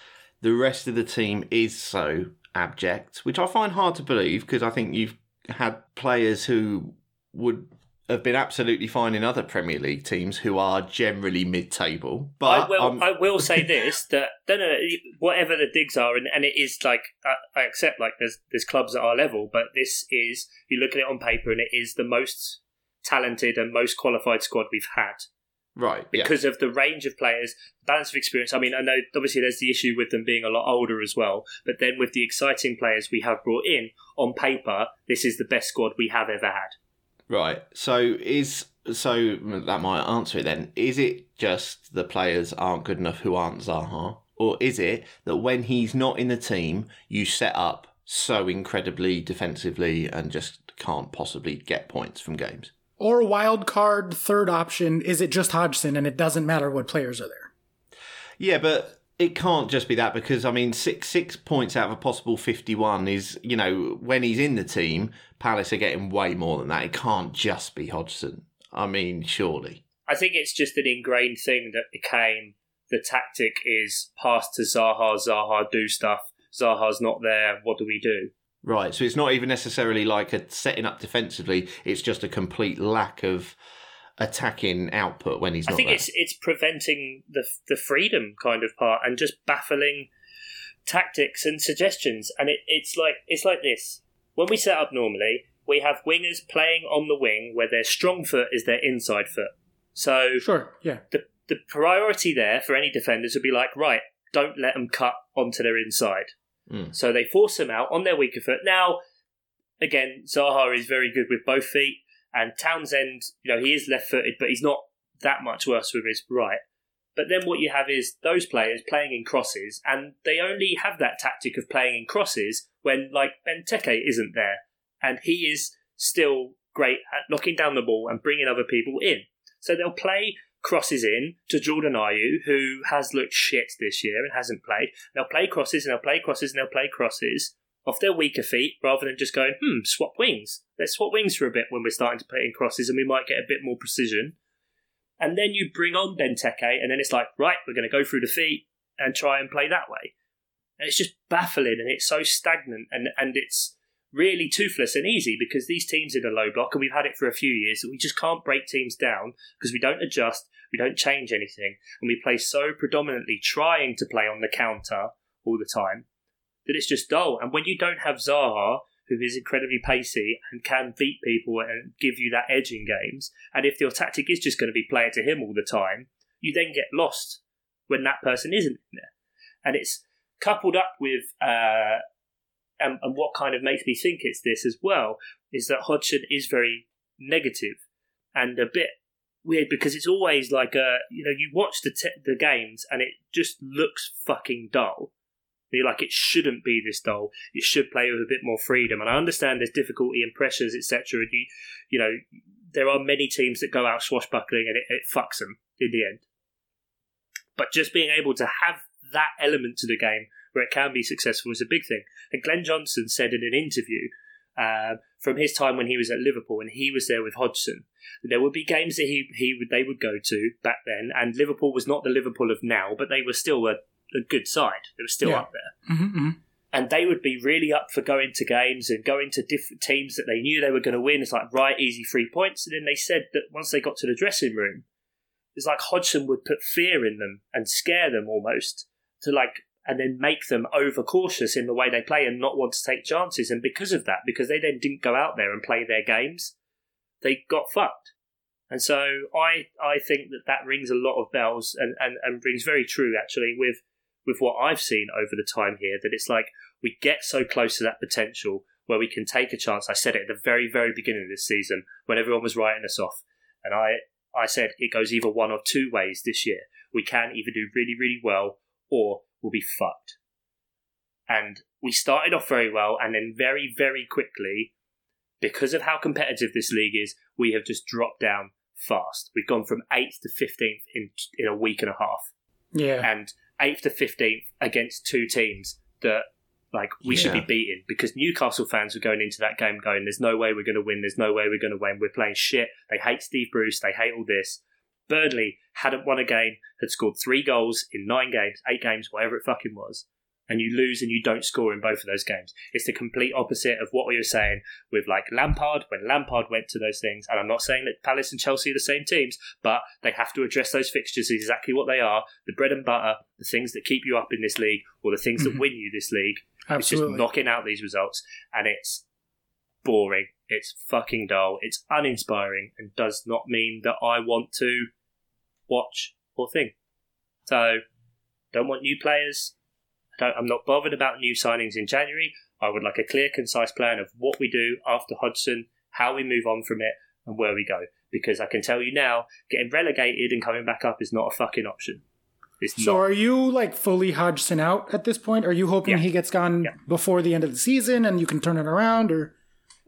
the rest of the team is so abject, which I find hard to believe because I think you've had players who would have been absolutely fine in other Premier League teams who are generally mid-table. But I will. I'm- I will say (laughs) this: that no, no, no, whatever the digs are, and, and it is like I, I accept like there's there's clubs at our level, but this is you look at it on paper, and it is the most talented and most qualified squad we've had right, yeah. because of the range of players, balance of experience. I mean, I know obviously there's the issue with them being a lot older as well, but then with the exciting players we have brought in on paper, this is the best squad we have ever had. Right. So is so mm, that might answer it then. Is it just the players aren't good enough who aren't Zaha? Or is it that when he's not in the team, you set up so incredibly defensively and just can't possibly get points from games? Or a wild card third option, is it just Hodgson and it doesn't matter what players are there? Yeah, but it can't just be that because I mean six six points out of a possible fifty one is, you know, when he's in the team, Palace are getting way more than that. It can't just be Hodgson. I mean, surely. I think it's just an ingrained thing that became the tactic is pass to Zaha, Zaha do stuff. Zaha's not there. What do we do? Right, so it's not even necessarily like a setting up defensively. It's just a complete lack of attacking output when he's not. I think there. it's it's preventing the the freedom kind of part and just baffling tactics and suggestions. And it, it's like it's like this. When we set up normally, we have wingers playing on the wing where their strong foot is their inside foot. So Sure, yeah. the the priority there for any defenders would be like, right, don't let them cut onto their inside. Mm. So they force them out on their weaker foot. Now, again, Zaha is very good with both feet, and Townsend, you know, he is left footed, but he's not that much worse with his right. But then what you have is those players playing in crosses, and they only have that tactic of playing in crosses when, like, Benteke isn't there, and he is still great at knocking down the ball and bringing other people in. So they'll play crosses in to Jordan Ayew, who has looked shit this year and hasn't played. They'll play crosses and they'll play crosses and they'll play crosses off their weaker feet rather than just going, hmm, swap wings. Let's swap wings for a bit when we're starting to play in crosses and we might get a bit more precision. And then you bring on Benteke and then it's like, right, we're going to go through the feet and try and play that way. And it's just baffling and it's so stagnant and, and it's really toothless and easy because these teams in a low block, and we've had it for a few years, we just can't break teams down because we don't adjust, we don't change anything, and we play so predominantly trying to play on the counter all the time that it's just dull. And when you don't have Zaha, who is incredibly pacey and can beat people and give you that edge in games, and if your tactic is just going to be play it to him all the time, you then get lost when that person isn't there. And it's coupled up with uh, and, and what kind of makes me think it's this as well is that Hodgson is very negative and a bit weird because it's always like a you know you watch the te- the games and it just looks fucking dull. You're like it shouldn't be this dull. It should play with a bit more freedom. And I understand there's difficulty and pressures, etc. And You you know there are many teams that go out swashbuckling and it, it fucks them in the end. But just being able to have that element to the game where it can be successful is a big thing. And Glenn Johnson said in an interview uh, from his time when he was at Liverpool and he was there with Hodgson, that there would be games that he he would they would go to back then, and Liverpool was not the Liverpool of now, but they were still a, a good side. They were still Yeah. up there Mm-hmm, and they would be really up for going to games and going to different teams that they knew they were going to win. It's like right, easy three points. And then they said that once they got to the dressing room, it's like Hodgson would put fear in them and scare them almost to like, and then make them overcautious in the way they play and not want to take chances. And because of that, because they then didn't go out there and play their games, they got fucked. And so I I think that that rings a lot of bells and, and, and rings very true actually with with what I've seen over the time here that it's like we get so close to that potential where we can take a chance. I said it at the very, very beginning of this season when everyone was writing us off. And I, I said it goes either one of two ways this year. We can either do really, really well or we'll be fucked. And we started off very well and then very, very quickly, because of how competitive this league is, we have just dropped down fast. We've gone from 8th to 15th in, in a week and a half Yeah. and eighth to fifteenth against two teams that Like we should be Yeah. beaten because Newcastle fans were going into that game going, "There's no way we're going to win. There's no way we're going to win. We're playing shit. They hate Steve Bruce. They hate all this." Burnley hadn't won a game, had scored three goals in nine games, eight games, whatever it fucking was, and you lose and you don't score in both of those games. It's the complete opposite of what we were saying with like Lampard when Lampard went to those things. And I'm not saying that Palace and Chelsea are the same teams, but they have to address those fixtures exactly what they are: the bread and butter, the things that keep you up in this league, or the things that Mhm. win you this league. It's Absolutely. just knocking out these results, and it's boring. It's fucking dull. It's uninspiring, and does not mean that I want to watch or think. So, don't want new players. Don't, I'm not bothered about new signings in January. I would like a clear, concise plan of what we do after Hodgson, how we move on from it, and where we go. Because I can tell you now, getting relegated and coming back up is not a fucking option. It's So not. are you like fully Hodgson out at this point? Are you hoping Yeah. he gets gone Yeah. before the end of the season and you can turn it around or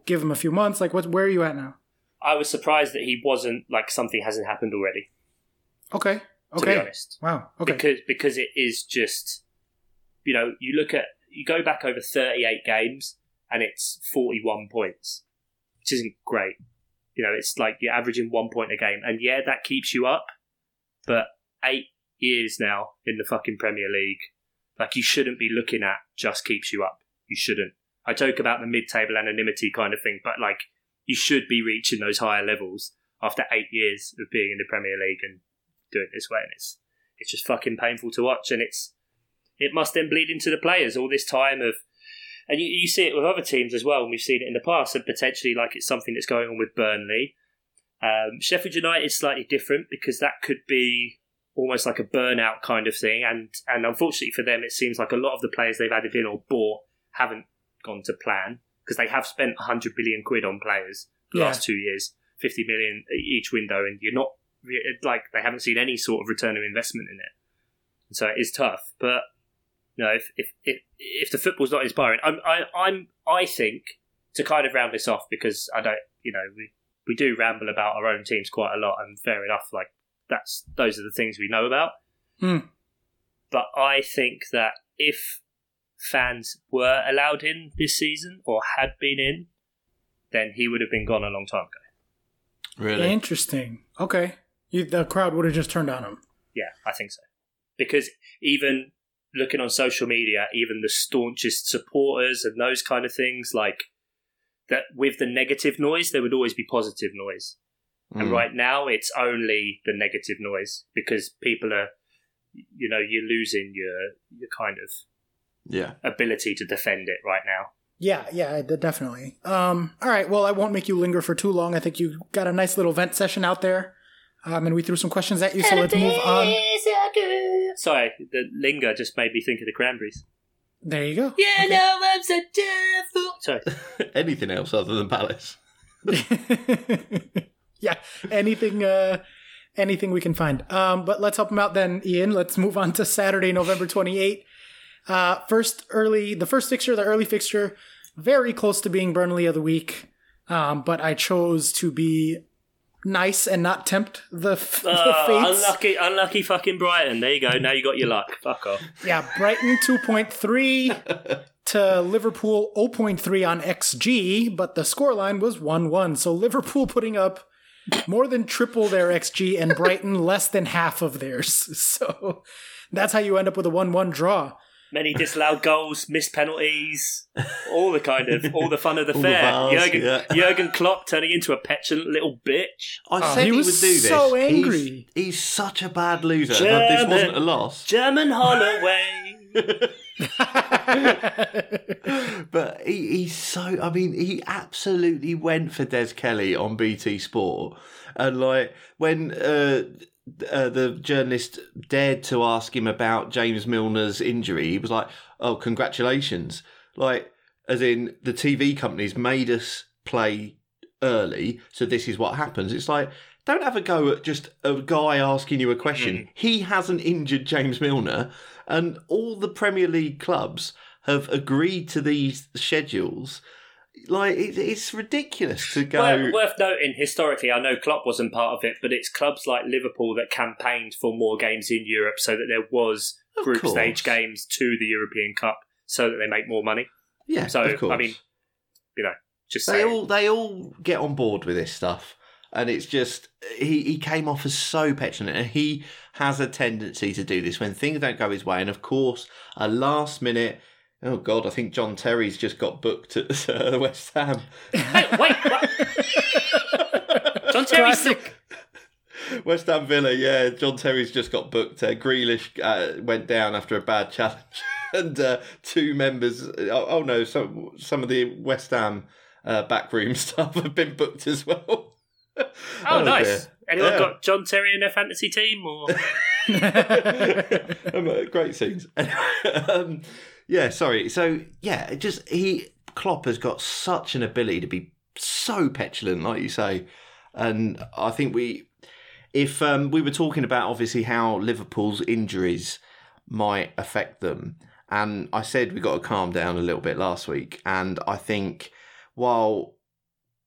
give him a few months? Like what where are you at now? I was surprised that he wasn't like something hasn't happened already. Okay. To be Okay. honest. Wow. Okay. because because it is just you know you look at you go back over 38 games and it's 41 points which isn't great. You know it's like you're averaging one point a game. And yeah that keeps you up but eight years now in the fucking premier league like you shouldn't be looking at just keeps you up. You shouldn't. I joke about the mid-table anonymity kind of thing but like you should be reaching those higher levels after eight years of being in the premier league and doing it this way. And it's it's just fucking painful to watch and it's it must then bleed into the players all this time of and you, you see it with other teams as well and we've seen it in the past and potentially like it's something that's going on with Burnley um, Sheffield United is slightly different because that could be almost like a burnout kind of thing and and unfortunately for them it seems like a lot of the players they've added in or bought haven't gone to plan because they have spent 100 billion quid on players the Yeah. last two years 50 million each window and you're not like they haven't seen any sort of return of investment in it so it is tough. But you know, if if if, if the football's not inspiring, I'm I, I'm I think to kind of round this off because I don't, you know, we we do ramble about our own teams quite a lot, and fair enough. Like that's those are the things we know about. Hmm. But I think that if fans were allowed in this season or had been in, then he would have been gone a long time ago. Really? Interesting. Okay. You, the crowd would have just turned on him. Yeah, I think so. Because even looking on social media, even the staunchest supporters and those kind of things, like that with the negative noise, there would always be positive noise. And Mm. right now, it's only the negative noise because people are, you know, you're losing your your kind of Yeah. ability to defend it right now. Yeah, yeah, definitely. Um, all right, well, I won't make you linger for too long. I think you got a nice little vent session out there. Um, and we threw some questions at you, so let's move on. Sorry, the linger just made me think of the cranberries. There you go. Yeah, no, I'm so devil. Sorry. (laughs) Anything else other than Palace? (laughs) yeah, anything, uh, anything we can find. Um, but let's help him out then, Ian. Let's move on to Saturday, November 28th. Uh, first early, the first fixture, the early fixture, very close to being Burnley of the week. Um, but I chose to be nice and not tempt the, f- (laughs) the Oh, fates. unlucky, unlucky fucking Brighton. There you go. Now you got your luck. Fuck off. Yeah, Brighton 2.3 to Liverpool 0.3 on XG, but the scoreline was 1 1. So Liverpool putting up more than triple their XG and Brighton (laughs) less than half of theirs. (laughs) So that's how you end up with a 1 1 draw. Many disallowed goals, missed penalties, all the kind of all the fun of the All the fair. Jurgen, yeah. Jurgen Klopp turning into a petulant little bitch. I Oh, said he he, was would do this. so He's- angry. He's, such a bad loser. No, this wasn't a loss. German (laughs) Holloway. (laughs) but he, he's so. I mean, he absolutely went for Des Kelly on BT Sport, and like when uh, uh, the journalist dared to ask him about James Milner's injury, he was like, "Oh, congratulations!" Like, as in the TV companies made us play early, so this is what happens. It's like. Don't have a go at just a guy asking you a question. He hasn't injured James Milner, and all the Premier League clubs have agreed to these schedules. Like it, it's ridiculous to go. Well, worth noting, historically, I know Klopp wasn't part of it, but it's clubs like Liverpool that campaigned for more games in Europe so that there was Of group course. stage games to the European Cup so that they make more money. Yeah, So. I mean, you know, just they saying. all they all get on board with this stuff, and it's just he he came off as so petulant, and he has a tendency to do this when things don't go his way, and of course, a last minute. Oh God, I think John Terry's just got booked at (laughs) uh, West Ham. Hey, wait, what? John Terry's still, Classic. West Ham Villa, yeah. John Terry's just got booked. Uh, Grealish uh, went down after a bad challenge, (laughs) and uh, two members. Oh, oh no, some some of the West Ham uh, backroom (laughs) staff have been booked as well. Oh, nice. dear. Anyone Yeah. got John Terry in their fantasy team? Or Um, uh, great scenes. um, yeah, sorry. So yeah, it just he Klopp has got such an ability to be so petulant, like you say, and I think we, if um, we were talking about obviously how Liverpool's injuries might affect them, and I said we got to calm down a little bit last week, and I think while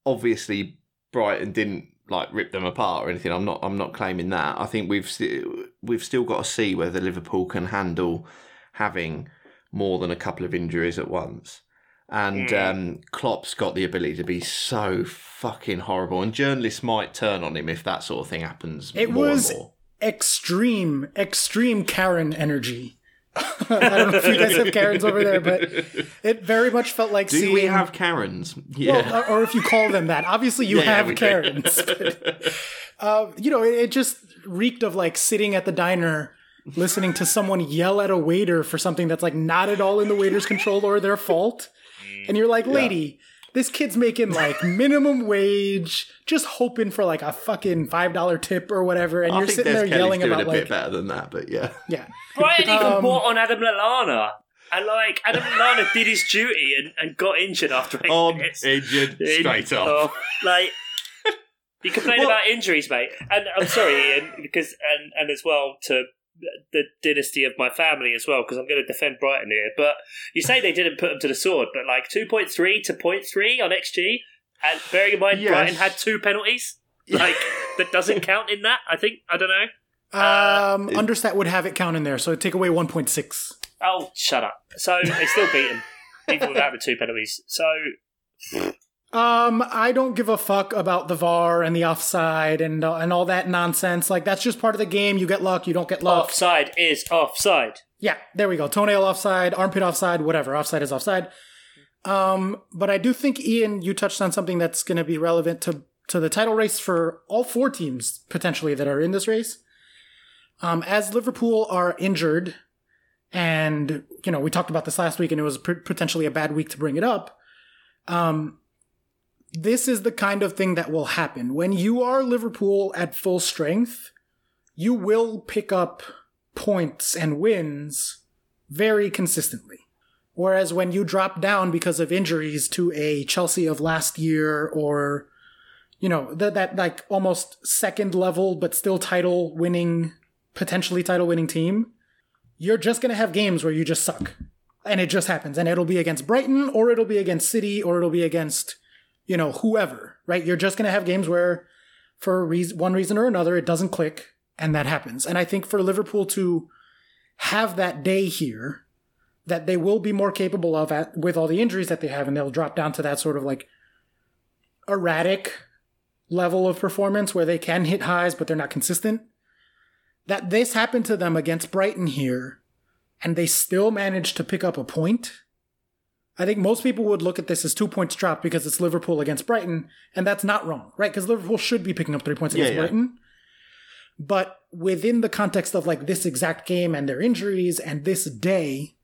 obviously Brighton didn't like rip them apart or anything. I'm not. I'm not claiming that. I think we've st- we've still got to see whether Liverpool can handle having more than a couple of injuries at once. And Mm. um, Klopp's got the ability to be so fucking horrible, and journalists might turn on him if that sort of thing happens. It more was- and more. extreme, extreme Karen energy. (laughs) I don't know if you guys have Karens over there, but it very much felt like Do seeing. we have Karens? Yeah. Well, or, or if you call them that, obviously you Yeah, have. Karens. but, (laughs) uh, you know, it, it just reeked of like sitting at the diner, listening to someone yell at a waiter for something that's like not at all in the waiter's control or their fault, and you're like, lady. This kid's making like minimum wage, just hoping for like a fucking five dollar tip or whatever, and I you're sitting Des there Kelly's yelling doing about a like, bit better than that, but yeah. yeah, (laughs) Brighton even Um, bought on Adam Lallana. And like Adam Lallana did his duty and, and got injured after eight On minutes. injured, In- straight off. oh, like you complain Well- about injuries, mate. And I'm sorry, Ian, because and and as well to the dynasty of my family as well, because I'm going to defend Brighton here. But you say they didn't put them to the sword, but like 2.3 to 0.3 on XG, and bearing in mind Yes. Brighton had two penalties, like that doesn't (laughs) count in that. I think I don't know. Um, it- Understat would have it count in there, so take away 1.6. Oh, shut up. So they still beat them, even without the two penalties. So Um, I don't give a fuck about the VAR and the offside and uh, and all that nonsense. Like that's just part of the game. You get luck, you don't get luck. offside is offside. Yeah, there we go. Toenail offside, armpit offside, whatever. Offside is offside. Um, but I do think Ian, you touched on something that's going to be relevant to to the title race for all four teams potentially that are in this race. Um, as Liverpool are injured, and you know we talked about this last week, and it was potentially a bad week to bring it up. Um, this is the kind of thing that will happen when you are Liverpool at full strength. You will pick up points and wins very consistently. Whereas when you drop down because of injuries to a Chelsea of last year or, you know, that, that like almost second level, but still title winning, potentially title winning team, you're just going to have games where you just suck. And it just happens. And it'll be against Brighton or it'll be against City or it'll be against, you know, whoever, right? You're just going to have games where for reason, one reason or another, it doesn't click and that happens. And I think for Liverpool to have that day here that they will be more capable of at with all the injuries that they have and they'll drop down to that sort of like erratic level of performance where they can hit highs but they're not consistent that this happened to them against Brighton here and they still managed to pick up a point I think most people would look at this as two points dropped because it's Liverpool against Brighton, and that's not wrong, right? Because Liverpool should be picking up three points against Yeah, yeah. Brighton. But within the context of like this exact game and their injuries and this day,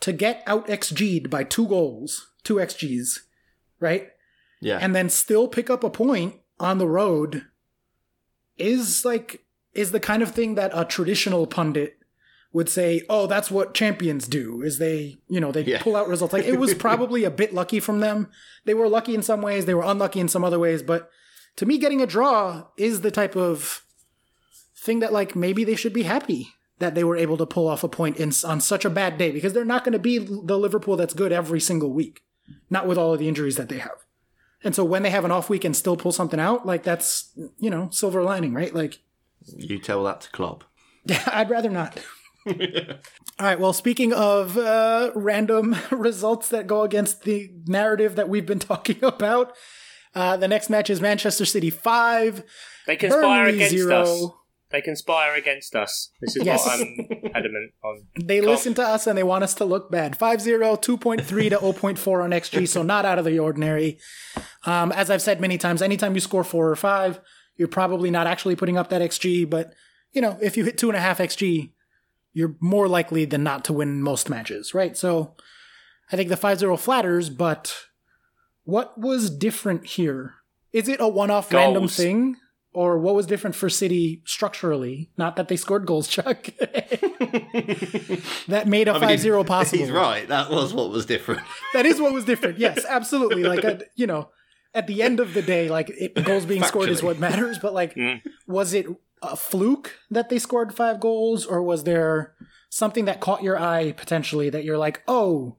to get out XG'd by two goals, two XGs, right? Yeah. And then still pick up a point on the road is like, is the kind of thing that a traditional pundit would say, oh, that's what champions do, is they, you know, they Yeah. pull out results. Like it was (laughs) probably a bit lucky from them. They were lucky in some ways, they were unlucky in some other ways, but to me, getting a draw is the type of thing that like maybe they should be happy that they were able to pull off a point in on such a bad day because they're not going to be the Liverpool that's good every single week, not with all of the injuries that they have. And so when they have an off week and still pull something out, like that's you know silver lining, right? Like you tell that to Klopp. yeah, (laughs) I'd rather not. All right. Well, speaking of uh, random (laughs) results that go against the narrative that we've been talking (laughs) about, uh, the next match is Manchester City five. They conspire Burnley against zero. us. They conspire against us. This is Yes. what I'm adamant on. (laughs) They Go on. listen to us and they want us to look bad. 5-0, 2.3 to 0.4 on XG, so not out of the ordinary. Um, as I've said many times, anytime you score four or five, you're probably not actually putting up that XG, but you know, if you hit two and a half XG, you're more likely than not to win most matches, right? So I think the 5-0 flatters, but what was different here? Is it a one-off random thing? Or what was different for City structurally? Not that they scored goals, Chuck. (laughs) that made a mean, 5-0 (laughs) possible. He's right. That was what was different. That is what was different. (laughs) Yes, absolutely. Like, uh, you know, at the end of the day, like it, goals being scored is what matters. But like, Mm. was it a fluke that they scored five goals, or was there something that caught your eye potentially that you're like, oh,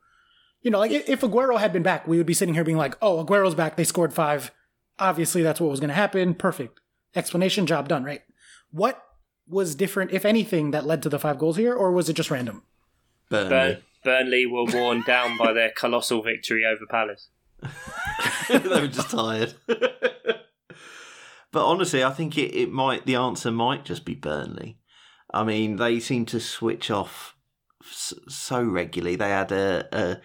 you know, like if Aguero had been back, we would be sitting here being like, oh, Aguero's back. They scored five. Obviously, that's what was going to happen. Perfect explanation. Job done. Right. What was different, if anything, that led to the five goals here, or was it just random? Burnley. Burn- Burnley were worn (laughs) down by their colossal victory over Palace. (laughs) they were just tired. (laughs) but honestly, I think it, it might the answer might just be Burnley. I mean, they seem to switch off so regularly. They had a, a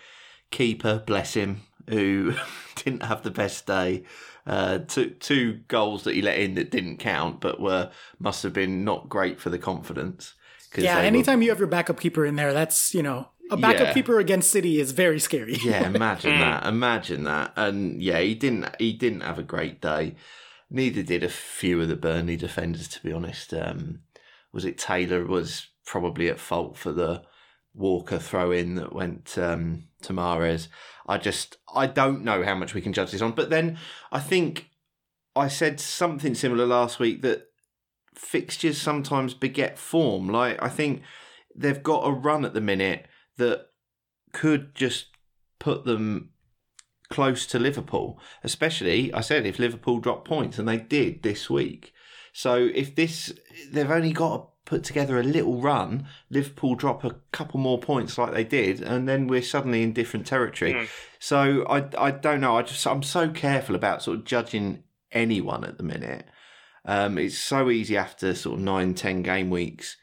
keeper, bless him, who (laughs) didn't have the best day. Uh, two two goals that he let in that didn't count, but were must have been not great for the confidence. 'cause Yeah, they were- anytime you have your backup keeper in there, that's, you know, a backup Yeah. keeper against City is very scary. Yeah, (laughs) imagine Mm. that. Imagine that. And yeah, he didn't. He didn't have a great day. Neither did a few of the Burnley defenders, to be honest. Um, was it Taylor was probably at fault for the Walker throw in that went um, to Mahrez. I just I don't know how much we can judge this on. But then I think I said something similar last week that fixtures sometimes beget form. Like I think they've got a run at the minute that could just put them close to Liverpool. Especially, I said if Liverpool drop points, and they did this week. So if this, they've only got to put together a little run. Liverpool drop a couple more points like they did, and then we're suddenly in different territory. Mm. So I, I don't know. I just, I'm so careful about sort of judging anyone at the minute. Um, it's so easy after sort of nine, ten game weeks,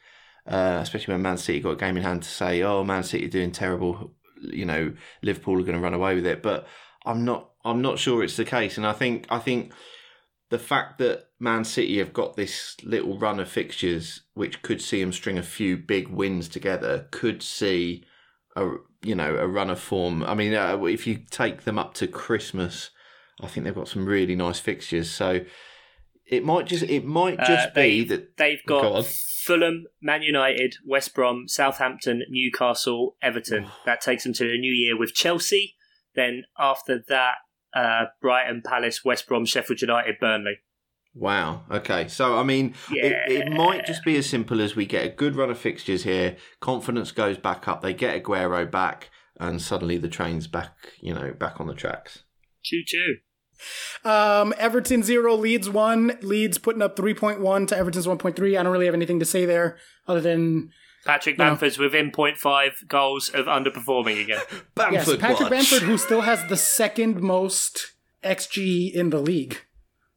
uh, especially when Man City got a game in hand to say, "Oh, Man City are doing terrible." You know, Liverpool are going to run away with it, but I'm not. I'm not sure it's the case, and I think I think the fact that Man City have got this little run of fixtures, which could see them string a few big wins together, could see a you know a run of form. I mean, uh, if you take them up to Christmas, I think they've got some really nice fixtures. So it might just it might just Uh, they- be that They've Go got Fulham, Man United, West Brom, Southampton, Newcastle, Everton. That takes them to the new year with Chelsea. Then after that, uh, Brighton, Palace, West Brom, Sheffield United, Burnley. Wow. Okay. So I mean, it, it might just be as simple as we get a good run of fixtures here. Confidence goes back up. They get Aguero back, and suddenly the train's back. You know, back on the tracks. Choo choo. Um, Everton zero, Leeds one. Leeds putting up 3.1 to Everton's 1.3. I don't really have anything to say there other than, Patrick No. Bamford's within 0.5 goals of underperforming again. (laughs) Bamford yes, Patrick watch. Bamford, who still has the second most XG in the league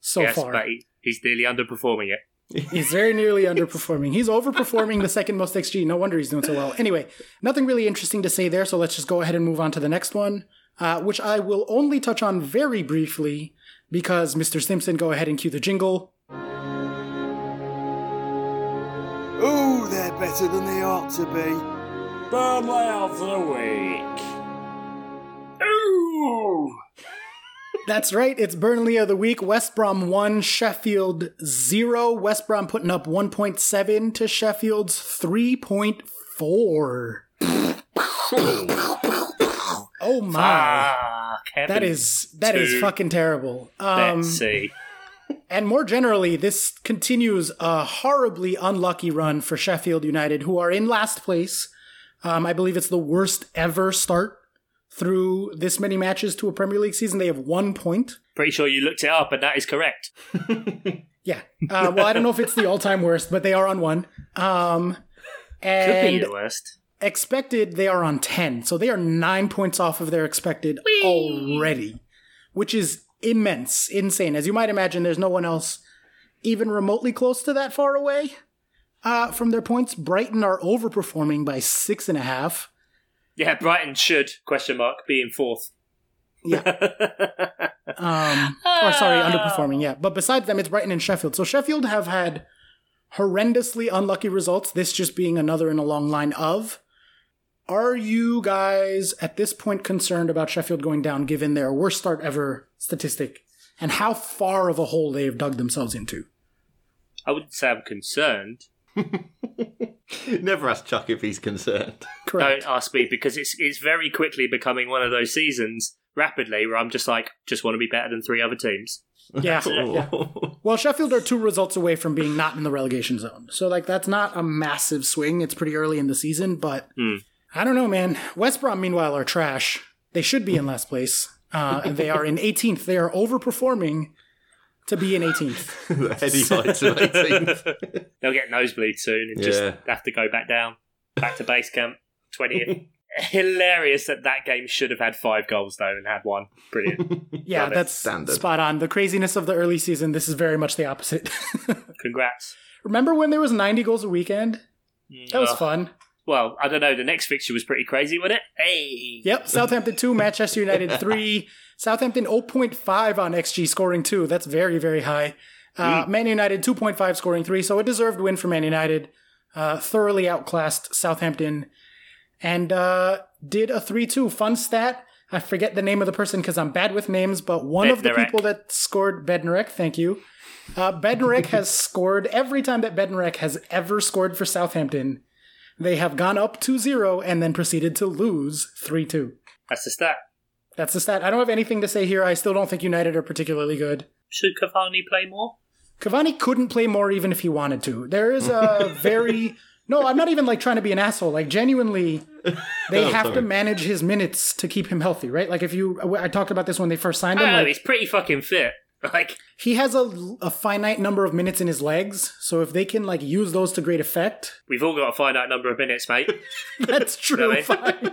so yes, far. but he, he's nearly underperforming it. (laughs) He's very nearly underperforming. He's overperforming the second most XG. No wonder he's doing so well. Anyway, nothing really interesting to say there, so let's just go ahead and move on to the next one, uh, which I will only touch on very briefly because Mr. Simpson, go ahead and cue the jingle. Better than they ought to be. Burnley of the week. Ooh! That's right, it's Burnley of the week. West Brom 1, Sheffield 0. West Brom putting up 1.7 to Sheffield's 3.4. oh my. Ah, That is that is Two. fucking terrible. Um, Let's see. And more generally, this continues a horribly unlucky run for Sheffield United, who are in last place. Um, I believe it's the worst ever start through this many matches to a Premier League season. They have one point. Pretty sure you looked it up and that is correct. (laughs) Yeah. Uh, well, I don't know if it's the all-time worst, but they are on one. Um, Could be And the worst. expected, they are on 10. So they are nine points off of their expected already, which is immense, insane. As you might imagine, there's no one else even remotely close to that far away uh, from their points. Brighton are overperforming by six and a half. Yeah, Brighton should question mark be in fourth. Yeah. (laughs) Um, or sorry, underperforming. Yeah, but besides them, it's Brighton and Sheffield. So Sheffield have had horrendously unlucky results. This just being another in a long line of. Are you guys at this point concerned about Sheffield going down, given their worst start ever statistic, and how far of a hole they have dug themselves into? I wouldn't say I'm concerned. (laughs) Never ask Chuck if he's concerned. Correct. Don't ask me because it's it's very quickly becoming one of those seasons rapidly where I'm just like just want to be better than three other teams. Yeah. yeah. (laughs) Well, Sheffield are two results away from being not in the relegation zone. So, like, that's not a massive swing. It's pretty early in the season, but Hmm. I don't know, man. West Brom, meanwhile, are trash. They should be in last place. Uh, and they are in 18th. They are overperforming to be in 18th. (laughs) the heady heights of 18th. (laughs) They'll get nosebleed soon and just Yeah. have to go back down, back to base camp. Twentieth. (laughs) Hilarious that that game should have had five goals though and had one. Brilliant. Yeah, Love it. that's Standard. spot on. The craziness of the early season, this is very much the opposite. Congrats. Remember when there was 90 goals a weekend? That was Ugh. fun. Well, I don't know. The next fixture was pretty crazy, wasn't it? Hey. Yep, Southampton 2, Manchester United (laughs) 3. Southampton 0.5 on XG scoring 2. That's very, very high. Uh, Man United 2.5 scoring 3, so a deserved win for Man United. Uh, thoroughly outclassed Southampton and uh, did a 3 2. Fun stat. I forget the name of the person because I'm bad with names, but one of the people that scored Bednarek, thank you. Uh, Bednarek (laughs) has scored every time that Bednarek has ever scored for Southampton. They have gone up 2 0 and then proceeded to lose 3 2. That's the stat. That's the stat. I don't have anything to say here. I still don't think United are particularly good. Should Cavani play more? Cavani couldn't play more even if he wanted to. There is a (laughs) very no. I'm not even like trying to be an asshole. Like genuinely, (laughs) they Oh, have sorry. to manage his minutes to keep him healthy, right? Like if you, I talked about this when they first signed him. don't. Like He's pretty fucking fit. (laughs) Like, he has a, a finite number of minutes in his legs, so if they can like use those to great effect, we've all got a finite number of minutes, mate. (laughs) that's true. Really? Fine.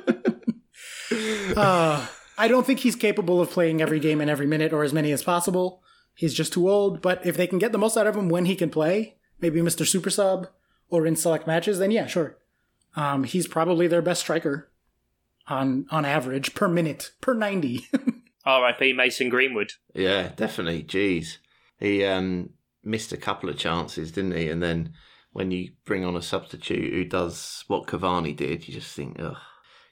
(laughs) uh, I don't think he's capable of playing every game and every minute or as many as possible. He's just too old. But if they can get the most out of him when he can play, maybe Mr. Super Sub or in select matches, then yeah, sure. Um, he's probably their best striker on on average per minute per ninety. R.I.P. Mason Greenwood. Yeah, definitely. Jeez. He um, missed a couple of chances, didn't he? And then when you bring on a substitute who does what Cavani did, you just think, ugh.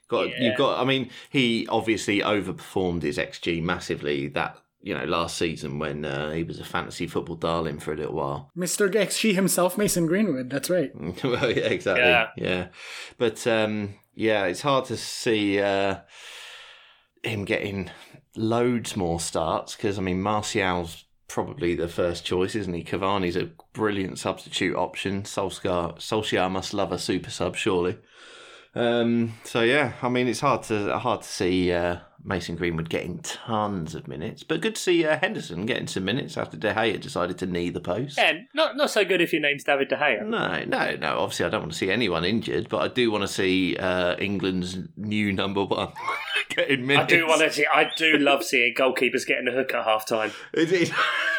Got Yeah. you've got. I mean, he obviously overperformed his xG massively that you know last season when uh, he was a fantasy football darling for a little while. Mr. X, XG himself, Mason Greenwood. That's right. (laughs) well, yeah, exactly. Yeah. Yeah. But um, yeah, it's hard to see uh, him getting loads more starts because I mean Martial's probably the first choice, isn't he? Cavani's a brilliant substitute option. Solskjaer, Solskjaer must love a super sub, surely. Um, so yeah, I mean it's hard to hard to see uh, Mason Greenwood getting tons of minutes, but good to see uh, Henderson getting some minutes after De Gea decided to knee the post. Yeah, not not so good if your name's David De Gea. No, no, no. Obviously, I don't want to see anyone injured, but I do want to see uh, England's new number one (laughs) getting minutes. I do want to see. I do love seeing goalkeepers getting a hook at half time. It (laughs) (laughs) is.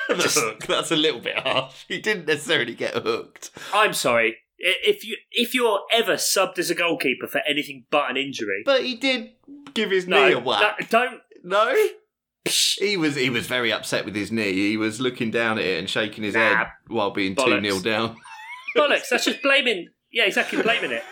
hook. that's a little bit harsh. He didn't necessarily get hooked. I'm sorry. I- If you if you're ever subbed as a goalkeeper for anything but an injury, But he did give his no, knee a whack. that- don't. No? He was he was very upset with his knee. He was looking down at it and shaking his Nah, head while being 2 bollocks. 0 down. (laughs) Bollocks. That's just blaming. Yeah, exactly. Blaming it.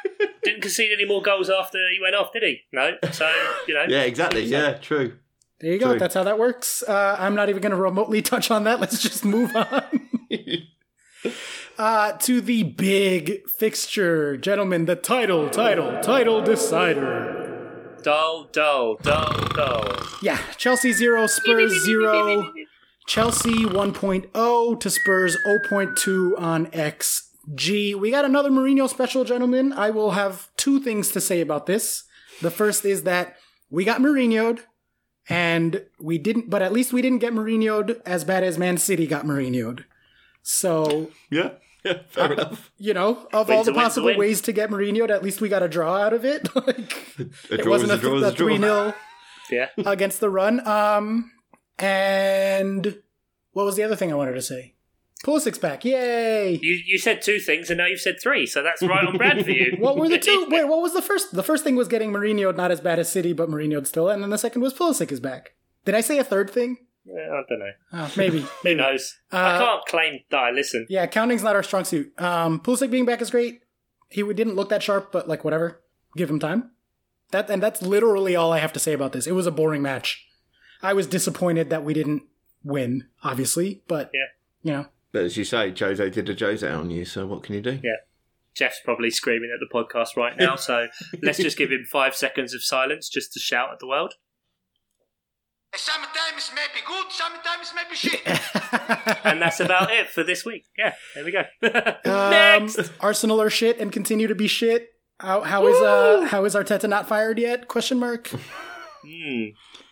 (laughs) Didn't concede any more goals after he went off, did he? No. So you know. Yeah, exactly. Yeah, true. There you go. True. That's how that works. Uh, I'm not even going to remotely (laughs) touch on that. Let's just move on. Uh, to the big fixture, gentlemen. The title, title, title decider. Dull, dull, dull, dull. Yeah, Chelsea zero, Spurs zero. (laughs) Chelsea 1.0 to Spurs 0.2 on XG. We got another Mourinho special, gentlemen. I will have two things to say about this. The first is that we got Mourinho'd, and we didn't, but at least we didn't get Mourinho'd as bad as Man City got Mourinho'd. So Yeah. Yeah, fair enough. You know, of Win all the possible ways to get Mourinho, at least we got a draw out of it. (laughs) like, it wasn't is a, draw is a three 0 (laughs) Yeah. against the run. Um, and what was the other thing I wanted to say? Pulisic's back! Yay! You you said two things and now you've said three, so that's right on brand for you. (laughs) What were the two? Wait, what was the first? The first thing was getting Mourinho not as bad as City, but Mourinho still, and then the second was Pulisic is back. Did I say a third thing? Yeah, I don't know. Oh, maybe. (laughs) Who knows? I Uh, can't claim that I listen. Yeah, counting's not our strong suit. Um, Pulisic being back is great. He didn't look that sharp, but like whatever. Give him time. That and that's literally all I have to say about this. It was a boring match. I was disappointed that we didn't win, obviously, but Yeah. you know, But as you say, Jose did a Jose on you, so what can you do? Yeah. Jeff's probably screaming at the podcast right now, so (laughs) let's just give him five seconds of silence just to shout at the world. Sometimes may be good, sometimes may be shit. (laughs) And that's about it for this week. Yeah, there we go. (laughs) um, Next! Arsenal are shit and continue to be shit. How how is uh how is Arteta not fired yet? Question mark. (laughs) Hmm.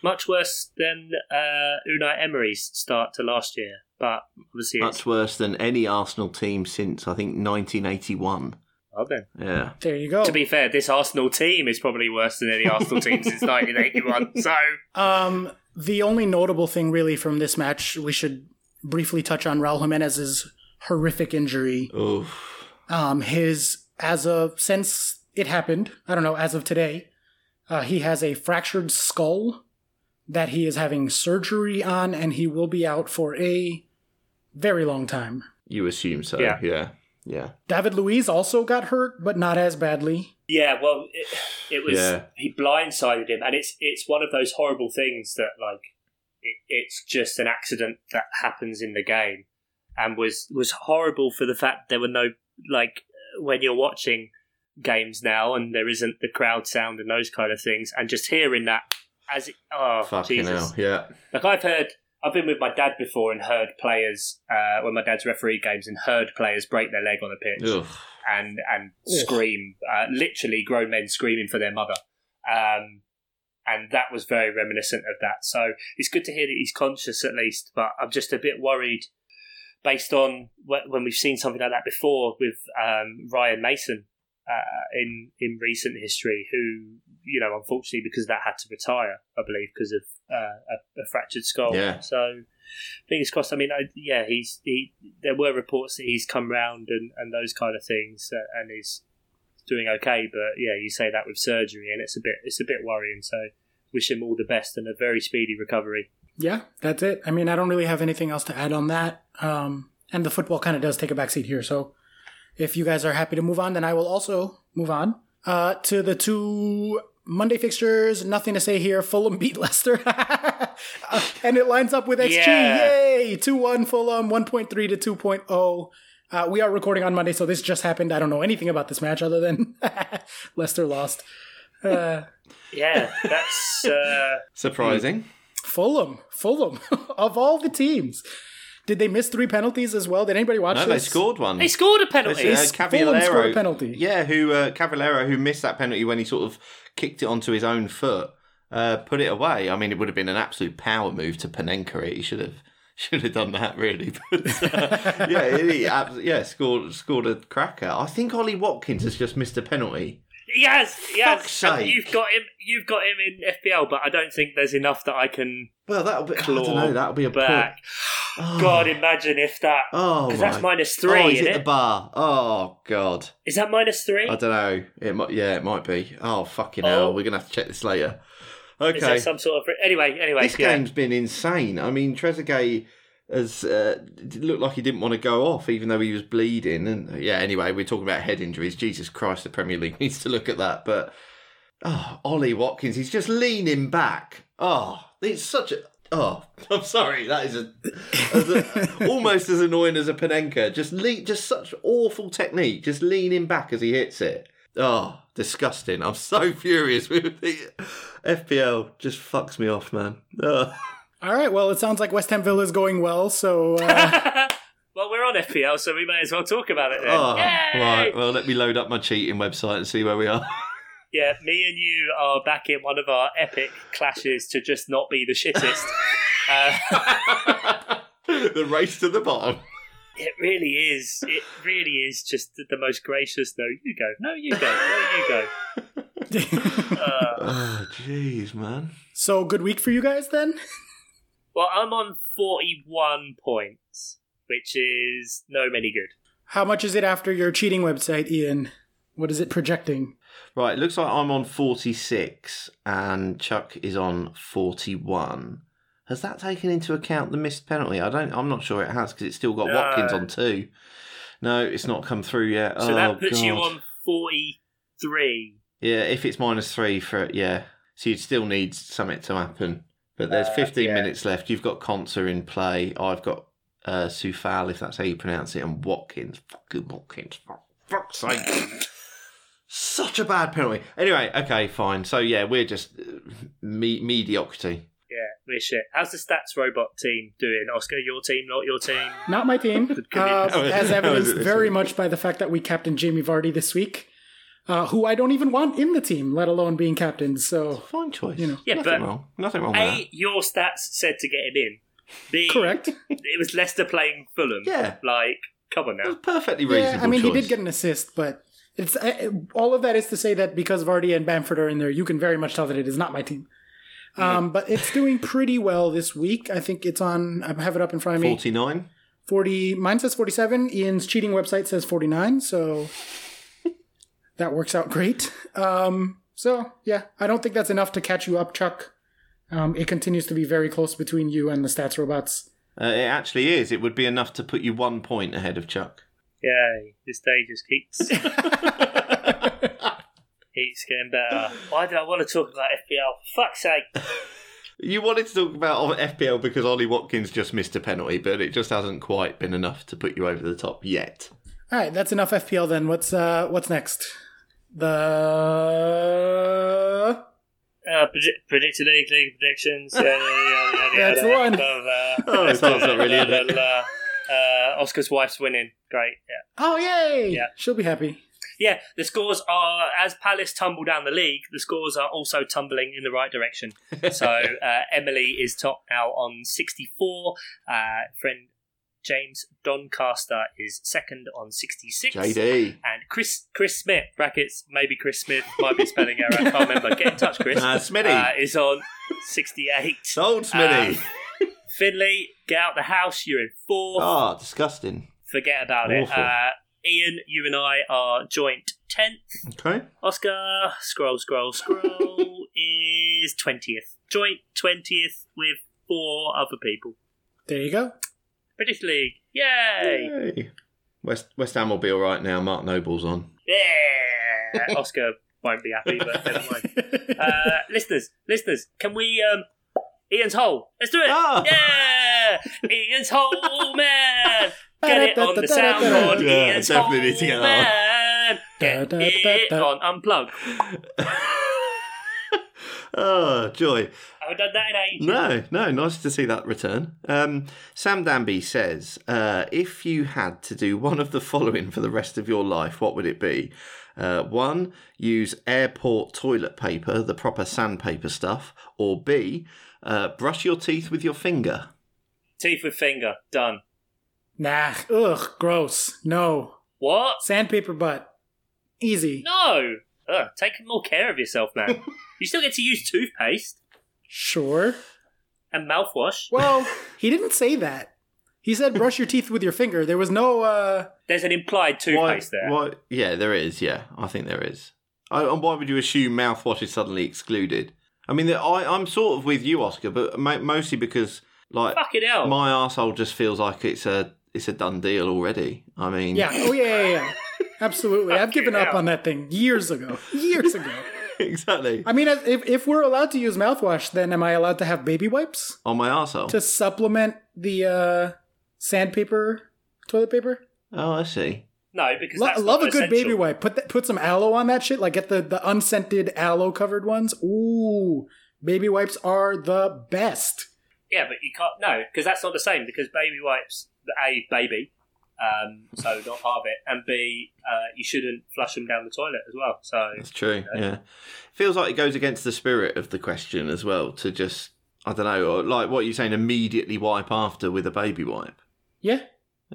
Much worse than uh, Unai Emery's start to last year, but obviously it's Much worse than any Arsenal team since I think 1981. Well then. Yeah. There you go. To be fair, this Arsenal team is probably worse than any Arsenal team (laughs) since 1981. So Um, the only notable thing really from this match, we should briefly touch on Raul Jimenez's horrific injury. Oof. Um, his as of since it happened, I don't know, as of today, uh, he has a fractured skull that he is having surgery on, and he will be out for a very long time. You assume so. Yeah. Yeah. Yeah. David Luiz also got hurt, but not as badly. yeah, well, it, it was Yeah. he blindsided him, and it's it's one of those horrible things that like it, it's just an accident that happens in the game, and was was horrible for the fact there were no like when you're watching games now and there isn't the crowd sound and those kind of things, and just hearing that as it, oh Fucking Jesus. hell. Yeah. Like I've heard, I've been with my dad before and heard players uh, when my dad's referee games and heard players break their leg on the pitch Ugh. and and scream, uh, literally grown men screaming for their mother, um, and that was very reminiscent of that. So it's good to hear that he's conscious at least, but I'm just a bit worried based on when we've seen something like that before with um, Ryan Mason uh, in in recent history, who you know unfortunately because that had to retire, I believe, because of uh, a, a fractured skull. Yeah. So fingers crossed. I mean, I, yeah, he's he. There were reports that he's come round and, and those kind of things, uh, and is doing okay. But yeah, you say that with surgery, and it's a bit it's a bit worrying. So wish him all the best and a very speedy recovery. Yeah, that's it. I mean, I don't really have anything else to add on that. Um, and the football kind of does take a backseat here. So if you guys are happy to move on, then I will also move on uh, to the two Monday fixtures. Nothing to say here. Fulham beat (laughs) Leicester. Uh, and it lines up with XG. Yeah. Yay! 2 1 Fulham, 1.3 to 2.0. Uh, we are recording on Monday, so this just happened. I don't know anything about this match other than (laughs) Leicester lost. Uh, Yeah, that's uh, Surprising. Fulham, Fulham, (laughs) of all the teams. Did they miss three penalties as well? Did anybody watch No, this? they scored one. they scored a penalty. Uh, Fulham scored a penalty. Yeah, who uh, Cavaleiro, who missed that penalty when he sort of kicked it onto his own foot, uh, put it away. I mean, it would have been an absolute power move to Panenka. It he should have (laughs) should have done that really. (laughs) But uh, (laughs) yeah, he, abs- yeah, scored scored a cracker. I think Ollie Watkins has just missed a penalty. Yes, yes. Fuck's sake. You've got him. You've got him in FPL, but I don't think there's enough that I can Well, that'll be. I don't know. That'll be a back. Oh. (sighs) God, imagine if that. Oh, Because that's minus three, Oh, isn't hit it? the bar. Oh God. Is that minus three? I don't know. It might. Yeah, it might be. Oh fucking Oh. hell. We're gonna have to check this later. Is Okay. there some sort of anyway? Anyway, This yeah. game's been insane. I mean, Trezeguet has uh, looked like he didn't want to go off, even though he was bleeding. And yeah, anyway, we're talking about head injuries. Jesus Christ, the Premier League (laughs) needs to look at that. But oh, Ollie Watkins, he's just leaning back. Oh, it's such a. Oh, (laughs) I'm sorry. That is a, as a almost as annoying as a Panenka. Just le- just such awful technique. Just leaning back as he hits it. Oh, disgusting. I'm so (laughs) furious with the FPL. Just fucks me off, man. Ugh. All right. Well, it sounds like West Ham Villa is going well. So uh, (laughs) well, we're on FPL, so we may as well talk about it then. Oh, Yay! right. Well, let me load up my cheating website and see where we are. Yeah, me and you are back in one of our epic clashes to just not be the shittest. (laughs) uh, the race to the bottom. It really is. It really is just the, the most gracious. No, you go. No, you go. No, you go. (laughs) Uh, Oh, jeez, man. so good week for you guys then. well, I'm on 41 points, which is no many good. How much is it after your cheating website, Ian? What is it projecting? Right, it looks like I'm on 46 and Chuck is on 41. Has that taken into account the missed penalty? I don't. I'm not sure it has because it's still got No. Watkins on two. No, it's not come through yet. So oh, that puts God. you on 43. Yeah, if it's minus three for it, yeah, so you'd still need something to happen. But there's Uh, 15 yeah. minutes left. You've got Konsa in play. I've got uh, Sufal, if that's how you pronounce it, and Watkins. Fucking Watkins. For fuck's sake. Such a bad penalty. Anyway, okay, fine. So yeah, we're just uh, me- mediocrity. Yeah, we're shit. How's the stats robot team doing? Oscar, your team, not your team? Not my team, (laughs) uh, Oh, as (laughs) evidenced is it this very much by the fact that we captained Jamie Vardy this week, uh, who I don't even want in the team, let alone being captain. So Fine choice. You know. Yeah, nothing but- wrong. Nothing wrong with that. A, your stats said to get him in. B, correct. it was Leicester playing Fulham. Yeah. Like, come on It was now. perfectly reasonable. Yeah, I mean, he did get an assist, but it's all of that is to say that because Vardy and Bamford are in there, you can very much tell that it is not my team. Um, but it's doing pretty well this week. I think it's on. I have it up in front of me. 49. 40 mine says 47 ian's cheating website says 49 so (laughs) that works out great um so yeah i don't think that's enough to catch you up chuck um it continues to be very close between you and the stats robots Uh, it actually is. It would be enough to put you one point ahead of Chuck. Yay, this day just keeps, (laughs) (laughs) keeps getting better. Why do I want to talk about FPL? For fuck's sake. (laughs) You wanted to talk about FPL because Ollie Watkins just missed a penalty, but it just hasn't quite been enough to put you over the top yet. all right that's enough fpl then what's uh what's next the Uh, predi- predicted league, league predictions. Yeah, yeah, yeah, yeah, yeah, That's yeah, one. blah, blah, blah. Oh, it's not really, is it? Blah, blah, blah. Uh, Oscar's wife's winning. Great. Yeah. oh yay Yeah. she'll be happy Yeah, the scores are as Palace tumble down the league. The scores are also tumbling in the right direction. (laughs) So uh, Emily is top now on sixty-four. Uh, friend James Doncaster is second on sixty-six. JD. and Chris Chris Smith brackets maybe Chris Smith might be a spelling error. I can't remember. Get in touch, Chris. (laughs) Uh, Smitty. Uh, is on sixty-eight. Sold Smitty. Uh, Finley, get out the house. You're in fourth. oh, disgusting. Forget about it. Uh, Ian, you and I are joint tenth. Okay. Oscar, scroll, scroll, scroll, (laughs) is 20th. Joint 20th with four other people. there you go British League. Yay! Yay. West West Ham will be all right now. Mark Noble's on. Yeah! (laughs) Oscar won't be happy, but never mind. (laughs) Uh, listeners, listeners, can we. um Ian's hole. Let's do it! Ah. Yeah! Ian's hole, (laughs) man! Get it on the soundboard. Yeah, Ian's definitely hole, need to get that man! Get it on unplug. (laughs) oh, joy. I haven't done that in ages. No, no, nice to see that return. Um, Sam Danby says, uh, if you had to do one of the following for the rest of your life, what would it be? Uh, one, use airport toilet paper, the proper sandpaper stuff, or B, uh, brush your teeth with your finger. Teeth with finger. Done. nah ugh gross no What? sandpaper butt easy No. Ugh, take more care of yourself, man. (laughs) you still get to use toothpaste sure and mouthwash. Well, (laughs) he didn't say that. He said brush your teeth with your finger. There was no uh There's an implied toothpaste there. Why, yeah, there is. Yeah, I think there is. I, and why would you assume mouthwash is suddenly excluded? I mean, I, I'm sort of with you, Oscar, but mostly because, like, Fucking hell. my arsehole just feels like it's a it's a done deal already. I mean, yeah, oh yeah, yeah, yeah. (laughs) Absolutely. I've given up on that thing years ago. Years ago. (laughs) exactly. I mean, if if we're allowed to use mouthwash, then am I allowed to have baby wipes On my arsehole. to supplement the uh sandpaper toilet paper? Oh, I see. No, because Lo- that's love not a good baby wipe. Put that, put some aloe on that shit. Like get the the unscented aloe covered ones. Ooh, baby wipes are the best. Yeah, but you can't. No, because that's not the same. Because baby wipes, a baby, um, so not part of it, and b uh, you shouldn't flush them down the toilet as well. So That's true. Yeah. Feels like it goes against the spirit of the question as well to just I don't know, or like what you're saying, immediately wipe after with a baby wipe. Yeah.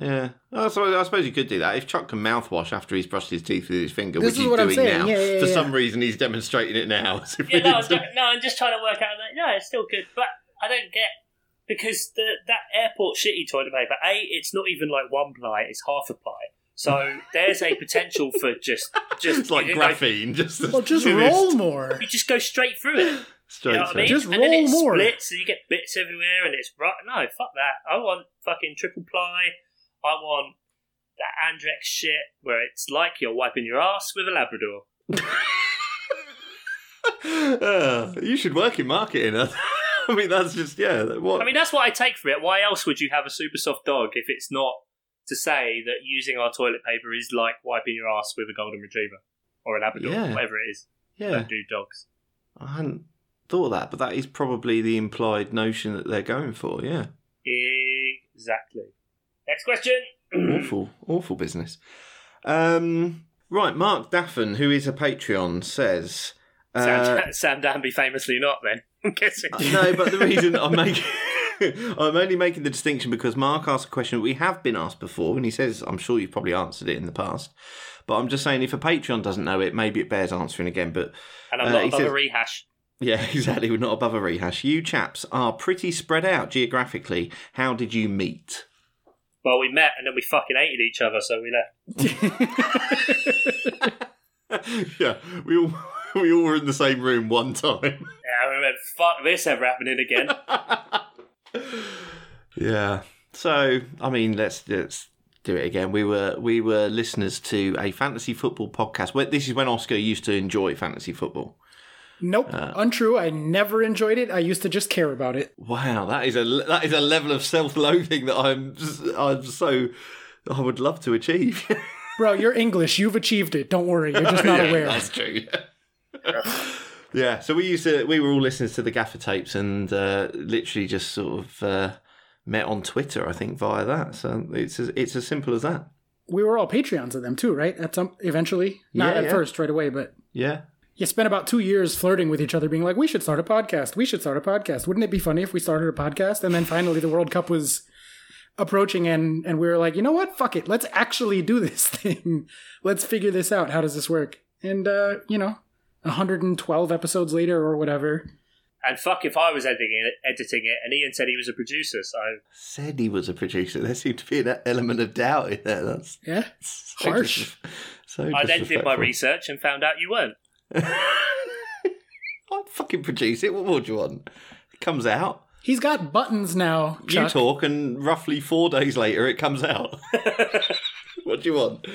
Yeah, I suppose, I suppose you could do that if Chuck can mouthwash after he's brushed his teeth with his finger, This which is he's what I'm doing saying. now. Yeah, yeah, For yeah. some reason, he's demonstrating it now. (laughs) Yeah, no, I'm no, I'm just trying to work out that. No, it's still good, but I don't get because the that airport shitty toilet paper. A, it's not even like one ply; it's half a ply. So there's a potential for just (laughs) just it's like you know, graphene. Just Well, just thinnest roll more. You just go straight through it. Straight You know what I through. mean? Just and then roll it more. splits, and you get bits everywhere, and it's right. No, fuck that. I want fucking triple ply. I want that Andrex shit where it's like you're wiping your ass with a Labrador. (laughs) Uh, you should work in marketing. (laughs) I mean, that's just yeah. What? I mean, that's what I take for it. Why else would you have a super soft dog if it's not to say that using our toilet paper is like wiping your ass with a golden retriever or a Labrador, Yeah. whatever it is. yeah, Don't do dogs. I hadn't thought of that, but that is probably the implied notion that they're going for. Yeah, Exactly. Next question. awful, awful business. Um, right, Mark Daffin, who is a Patreon, says. Uh, Sam, (laughs) Sam Danby famously not. Then (laughs) I'm guessing. no, but the reason I'm making. (laughs) I'm only making the distinction because Mark asked a question we have been asked before, and he says, I'm sure you've probably answered it in the past. But I'm just saying, if a Patreon doesn't know it, maybe it bears answering again. But And I'm Uh, not above says- a rehash. yeah, exactly, we're not above a rehash. You chaps are pretty spread out geographically. How did you meet? Well, we met and then we fucking hated each other, so we left. (laughs) yeah, we all (laughs) we all were in the same room one time. (laughs) Yeah, we went, fuck this ever happening again. Yeah. So, I mean, let's let's do it again. We were we were listeners to a fantasy football podcast. This is when Oscar used to enjoy fantasy football. Nope, untrue. I never enjoyed it. I used to just care about it. Wow, that is a that is a level of self-loathing that I'm I'm so I would love to achieve. (laughs) Bro, you're English. You've achieved it. Don't worry. You're just not (laughs) Yeah, aware. That's true. (laughs) yeah. So we used to we were all listeners to the Gaffer tapes and uh, literally just sort of uh, met on Twitter. I think via that. So it's as, it's as simple as that. We were all Patreons of them too, right? At some eventually, not Yeah, at yeah. first, right away, but Yeah. You spent about two years flirting with each other, being like, "We should start a podcast. We should start a podcast. Wouldn't it be funny if we started a podcast?" And then finally, the World Cup was approaching, and and we were like, "You know what? Fuck it. Let's actually do this (laughs) thing. Let's figure this out. How does this work?" And uh, you know, 112 episodes later or whatever. And fuck if I was editing it, editing it, and Ian said he was a producer, so Said he was a producer. There seemed to be an element of doubt in there. That's Yeah, (laughs) so Harsh. dis- so I then did my disrespectful. research and found out you weren't. (laughs) I'd fucking produce it. What more do you want? It comes out. he's got buttons now. You talk, and roughly four days later, it comes out. (laughs) what do you want?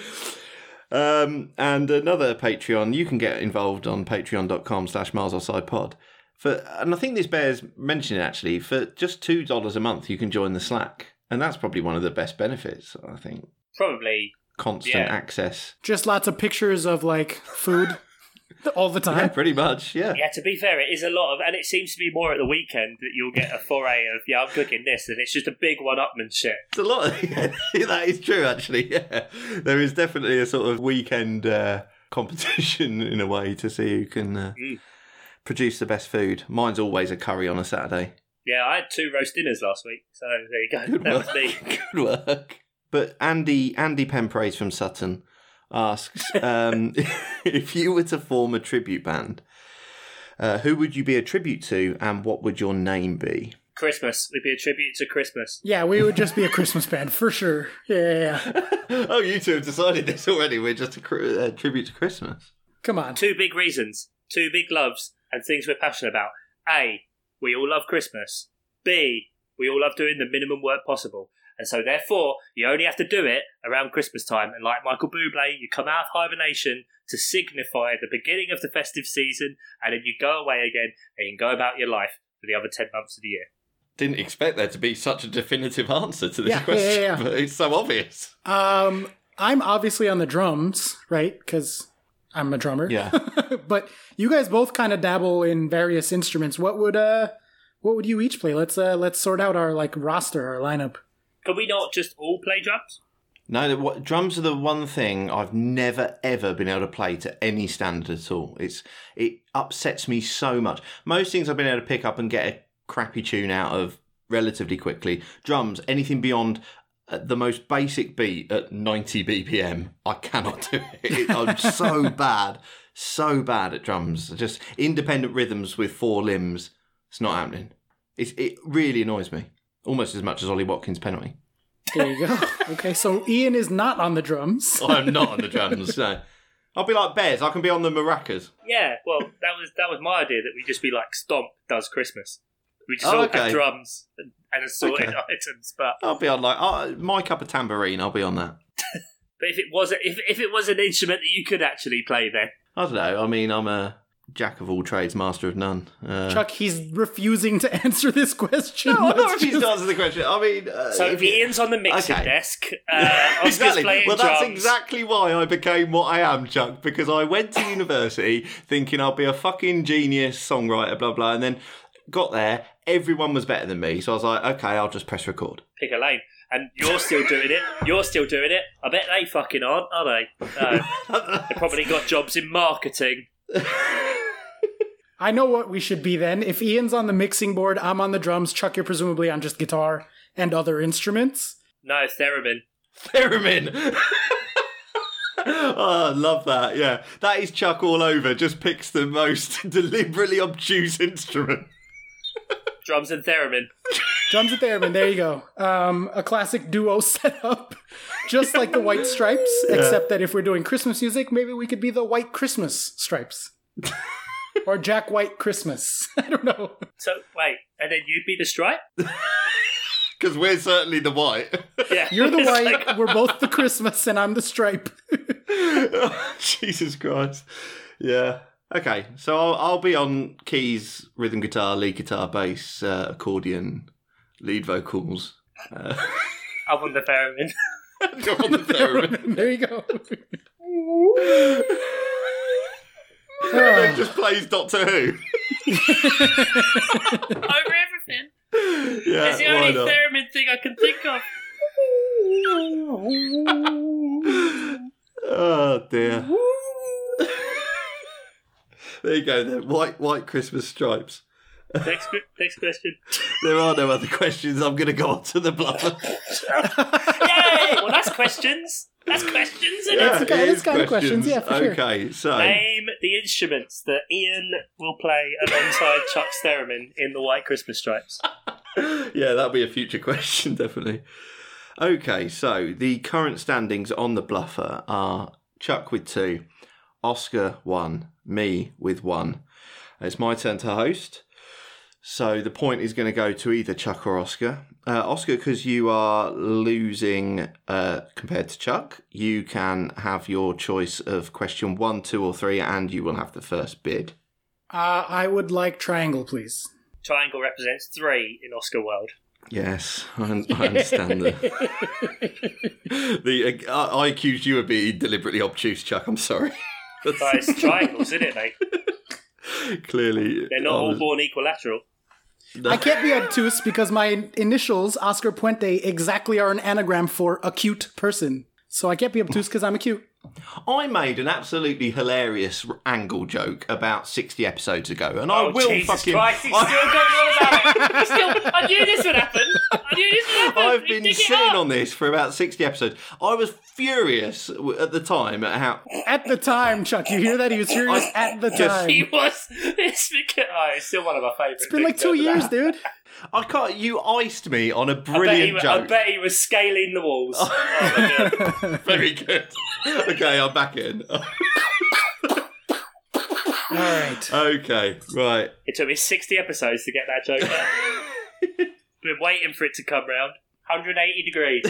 Um, and another Patreon, you can get involved on patreon.com slash miles offside pod. For, and I think this bears mentioning actually, for just $2 a month, you can join the Slack. And that's probably one of the best benefits, I think. Probably. Constant Yeah. access. Just lots of pictures of like food (laughs) (laughs) all the Yeah, time. pretty much. Yeah. Yeah, to be fair, it is a lot of, and it seems to be more at the weekend that you'll get a foray of, yeah, I'm cooking this, and it's just a big one-upmanship. It's a lot. Of, (laughs) that is true, actually. Yeah, there is definitely a sort of weekend uh, competition (laughs) in a way to see who can uh, Mm. produce the best food. Mine's always a curry on a Saturday. Yeah, I had two roast dinners last week, so there you go. Good that work. was me. Good work. But Andy Andy Penpraise from Sutton asks um, (laughs) if you were to form a tribute band, uh, who would you be a tribute to, and what would your name be? Christmas. We'd be a tribute to Christmas. Yeah, we would just be a Christmas band for sure. Yeah, yeah, yeah. (laughs) oh, you two have decided this already. We're just a cr- uh, tribute to Christmas. Come on. Two big reasons, two big loves, and things we're passionate about. A, we all love Christmas. B, we all love doing the minimum work possible. And so, therefore, you only have to do it around Christmas time. And like Michael Bublé, you come out of hibernation to signify the beginning of the festive season, and then you go away again and you can go about your life for the other 10 months of the year. Didn't expect there to be such a definitive answer to this Yeah, yeah, question, yeah, yeah. but it's so obvious. Um, I'm obviously on the drums, right? Because I'm a drummer. Yeah. (laughs) but you guys both kind of dabble in various instruments. What would uh, what would you each play? Let's uh, let's sort out our like roster, our lineup. Can we not just all play drums? No, what, drums are the one thing I've never ever been able to play to any standard at all. It's it upsets me so much. Most things I've been able to pick up and get a crappy tune out of relatively quickly. Drums, anything beyond uh, the most basic beat at 90 BPM, I cannot do it. (laughs) I'm so bad, so bad at drums. Just independent rhythms with four limbs. It's not happening. It's, it really annoys me, almost as much as Ollie Watkins' penalty. There you go. Okay, so Ian is not on the drums. (laughs) I'm not on the drums. No, I'll be like Bez. I can be on the maracas. Yeah, well, that was that was my idea that we just be like Stomp does Christmas. We just Oh, all okay. have drums and, and assorted Okay. items, but I'll be on like uh, my cup of tambourine. I'll be on that. (laughs) but if it was a, if if it was an instrument that you could actually play, then I don't know. I mean, I'm a jack of all trades, master of none. Uh, Chuck, he's refusing to answer this question. (laughs) no, I'm not Let's refusing just- to answer the question. I mean, uh, so if you- Ian's on the mixing Okay. desk. Uh, (laughs) exactly. playing Well, that's drums. exactly why I became what I am, Chuck. Because I went to university thinking I'll be a fucking genius songwriter, blah blah, and then got there. Everyone was better than me, so I was like, okay, I'll just press record. Pick a lane, and you're still doing it. You're still doing it. I bet they fucking aren't, are they? No. (laughs) they probably got jobs in marketing. I know what we should be then. If Ian's on the mixing board, I'm on the drums. Chuck, you're presumably on just guitar and other instruments. No, theremin. Theremin. (laughs) oh, I love that. Yeah, that is Chuck all over. Just picks the most (laughs) deliberately obtuse instrument. (laughs) Drums and theremin. Drums and theremin. There you go. Um, a classic duo setup, just like the White Stripes, except that if we're doing Christmas music, maybe we could be the White Christmas Stripes. Or Jack White Christmas. (laughs) I don't know. So wait, and then you'd be the stripe? (laughs) Because we're certainly the white. Yeah, You're the (laughs) white, like- we're both the Christmas, and I'm the stripe. Jesus Christ. Yeah. Okay, so I'll, I'll be on keys, rhythm guitar, lead guitar, bass, uh, accordion, lead vocals. Uh, I'm on the theremin. you're on the theremin. there you go. It just plays Doctor Who. (laughs) Over everything. Yeah, It's the only not? theremin thing I can think of. (laughs) Oh dear. (laughs) there you go. Then white white Christmas stripes. Next, next question. (laughs) There are no other questions. I'm going to go on to the bluffer. (laughs) Yay! Well, that's questions. That's questions, isn't Yeah, it? It's kind- it it's is kind of questions, yeah, for sure. Okay, so Name the instruments that Ian will play alongside Chuck theremin in the White Christmas Stripes. (laughs) yeah, that'll be a future question, definitely. Okay, so the current standings on the bluffer are Chuck with two, Oscar one, me with one. It's my turn to host. So the point is going to go to either Chuck or Oscar. Uh, Oscar, because you are losing uh, compared to Chuck, you can have your choice of question one, two, or three, and you will have the first bid. Uh, I would like triangle, please. Triangle represents three in Oscar World. Yes, I, I understand that. (laughs) the uh, I I accused you of being deliberately obtuse, Chuck. I'm sorry. But it's triangles, isn't it, mate? (laughs) (laughs) Clearly, They're not all born equilateral. I can't be obtuse because my initials, Oscar Puente, exactly are an anagram for acute person. So I can't be obtuse because I'm acute. I made an absolutely hilarious angle joke about 60 episodes ago, and I Oh, will Jesus fucking. Christ, he's I- still going on about it. (laughs) Still, I knew this would happen. I knew this would happen. I've been sitting on this for about 60 episodes. I was furious at the time at how. At the time, Chuck, you hear that? He was furious at the time. Just- He was. (laughs) It's because oh, it's still one of my favourites. It's been like two years, dude. I can't. You iced me on a bet, he, brilliant wa- I joke. bet he was scaling the walls. Oh, (laughs) my Very good. okay, I'm back in. All right. okay, right. It took me 60 episodes to get that joke out. (laughs) Been waiting for it to come round. 180 degrees.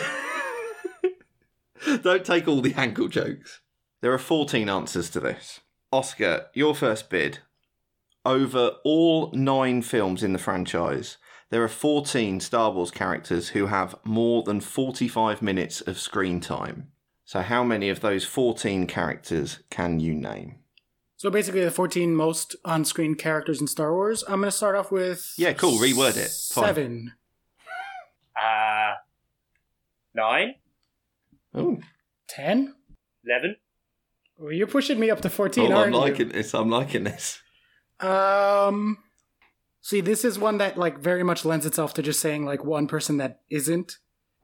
(laughs) Don't take all the ankle jokes. There are 14 answers to this. Oscar, your first bid. Over all nine films in the franchise, there are 14 Star Wars characters who have more than 45 minutes of screen time. So, how many of those 14 characters can you name? So basically, the 14 most on screen characters in Star Wars. I'm going to start off with. Yeah, cool, reword it. Fine. Seven. Uh, 9? Oh, 10? 11? Well, you're pushing me up to 14, oh aren't I'm you? liking this. I'm liking this. Um, see, this is one that like very much lends itself to just saying like one person that isn't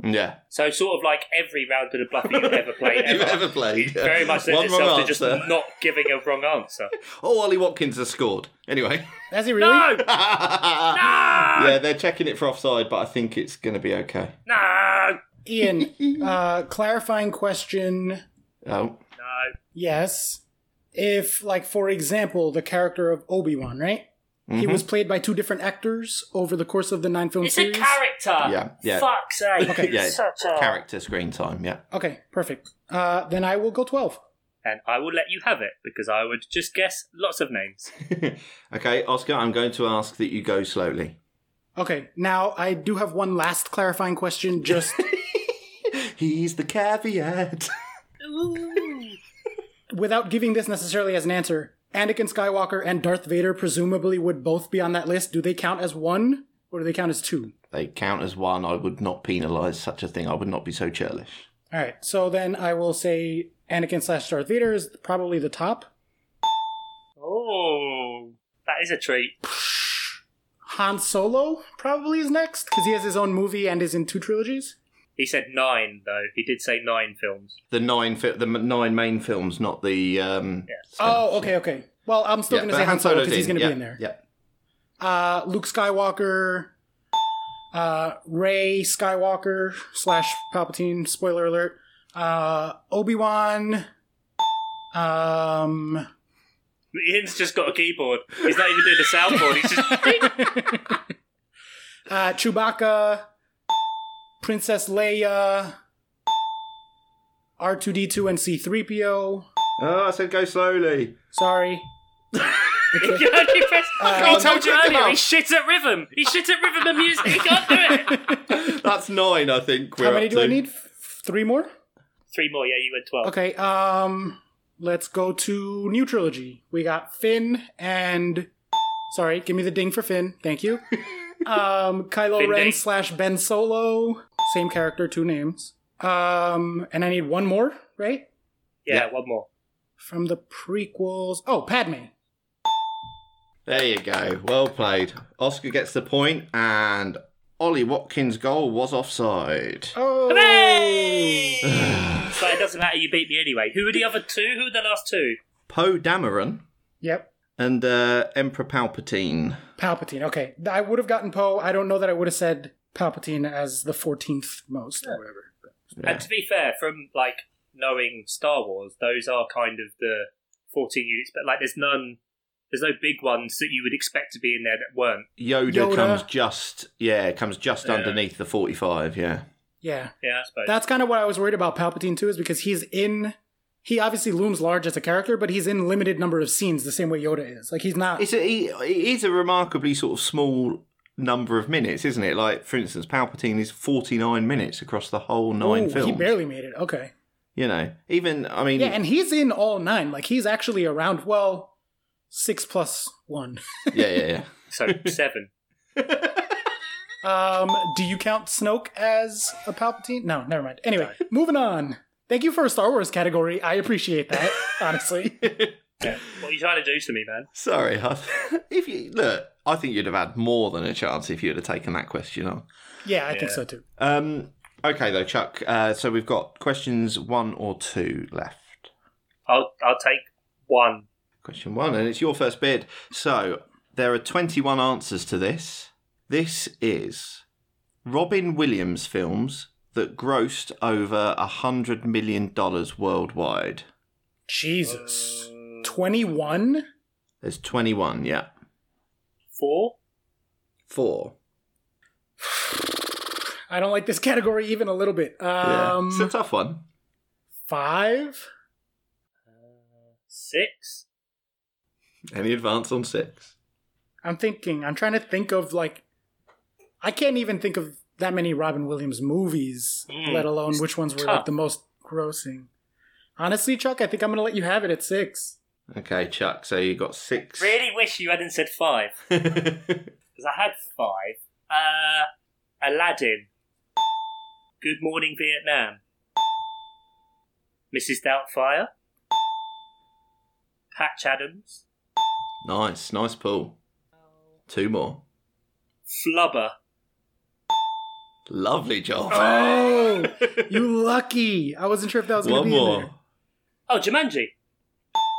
Yeah. So sort of like every round of the Bluffy you've ever (laughs) played You've ever. ever played. yeah. Very much lends One itself to just answer. not giving a wrong answer. (laughs) Oh, Ollie Watkins has scored. Anyway. Has he really? (laughs) No! Yeah, they're checking it for offside, but I think it's going to be okay. No! Ian, uh, clarifying question. Oh, No. Yes. If, like, for example, the character of Obi Wan, right? Mm-hmm. He was played by two different actors over the course of the nine film It's series. a character! Yeah, yeah. Fuck's (laughs) sake. Okay. yeah, Such a... character screen time. Yeah. Okay, perfect. Uh, then I will go 12. And I will let you have it because I would just guess lots of names. (laughs) okay, Oscar, I'm going to ask that you go slowly. Okay, now I do have one last clarifying question. (laughs) Just He's the caveat. without giving this necessarily as an answer, Anakin Skywalker and Darth Vader presumably would both be on that list. Do they count as one or do they count as two? They count as one. I would not penalise such a thing. I would not be so churlish. All right, so then I will say Anakin slash Darth Vader is probably the top. Oh, that is a treat. Han Solo probably is next because he has his own movie and is in two trilogies. He said nine, though. He did say nine films. The nine, fi- the m- nine main films, not the. Um, Oh, okay, okay. Well, I'm still Yeah, going to but say Han Solo Solo's because he's going to yeah, be in there. Yeah. Uh, Luke Skywalker, uh, Rey Skywalker slash Palpatine. Spoiler alert. Uh, Obi Wan. Um, (laughs) Ian's just got a keyboard. He's not even doing the soundboard. He's just. (laughs) uh, Chewbacca, Princess Leia, R2D2 and C3PO. Oh, I said go slowly. Sorry. He can only press- Um, he told you earlier about- he's shit at rhythm. He's shit at rhythm and music. He can't do it. (laughs) That's nine, I think. We're How many up do I need? F- Three more? Three more. Yeah, you went twelve. Okay, um, let's go to new trilogy. We got Finn and. Sorry, give me the ding for Finn. Thank you. (laughs) Um, Kylo Finn Ren ding. slash Ben Solo. Same character, two names. Um, and I need one more, right? Yeah, Yeah. one more. From the prequels. Oh, Padme. There you go. Well played. Oscar gets the point, and Ollie Watkins' goal was offside. Oh. Hooray! (sighs) but it doesn't matter. You beat me anyway. Who were the other two? Who were the last two? Poe Dameron Yep. and uh, Emperor Palpatine. Palpatine. Okay. I would have gotten Poe. I don't know that I would have said Palpatine as the 14th most or whatever. Yeah. And to be fair, from like knowing Star Wars, those are kind of the fourteen units. But like, there's none. There's no big ones that you would expect to be in there that weren't. Yoda, Yoda. comes just yeah, comes just Yeah. underneath the forty-five. Yeah, Yeah. Yeah, I suppose. That's kind of what I was worried about Palpatine too, is because he's in. He obviously looms large as a character, but he's in limited number of scenes, the same way Yoda is. Like he's not. it's a he, it is a remarkably sort of small number of minutes, isn't it? Like for instance, Palpatine is forty-nine minutes across the whole nine Ooh, films. He barely made it. Okay. You know, even I mean, Yeah, and he's in all nine. Like he's actually around. Well, six plus one. yeah, yeah, yeah. (laughs) so seven. (laughs) Um, do you count Snoke as a Palpatine? No, never mind. Anyway, moving on. Thank you for a Star Wars category. I appreciate that, honestly. (laughs) Yeah. (laughs) What are you trying to do to me, man? Sorry, I, (laughs) if you look, I think you'd have had more than a chance if you'd have taken that question on. Yeah, I think so too. Um, okay, though, Chuck. Uh, so we've got questions one or two left. I'll I'll take one. Question one, and it's your first bid. So there are 21 answers to this. This is Robin Williams films that grossed over a hundred million dollars worldwide. Jesus. Uh, 21? There's 21, yeah. Four. Four. I don't like this category even a little bit. Yeah. Um, it's a tough one. five? Uh, six. Any advance on six? I'm thinking. I'm trying to think of like. I can't even think of that many Robin Williams movies, Mm, let alone which ones were like the most grossing. Honestly, Chuck, I think I'm gonna let you have it at six. Okay, Chuck. So you got six. Really wish you hadn't said five (laughs) because I had five. Uh, Aladdin. Good Morning Vietnam. Mrs. Doubtfire. Patch Adams. nice, nice pull. Two more. Flubber. Lovely job. Oh, (laughs) you lucky! I wasn't sure if that was going One to be in more. there. Oh, Jumanji.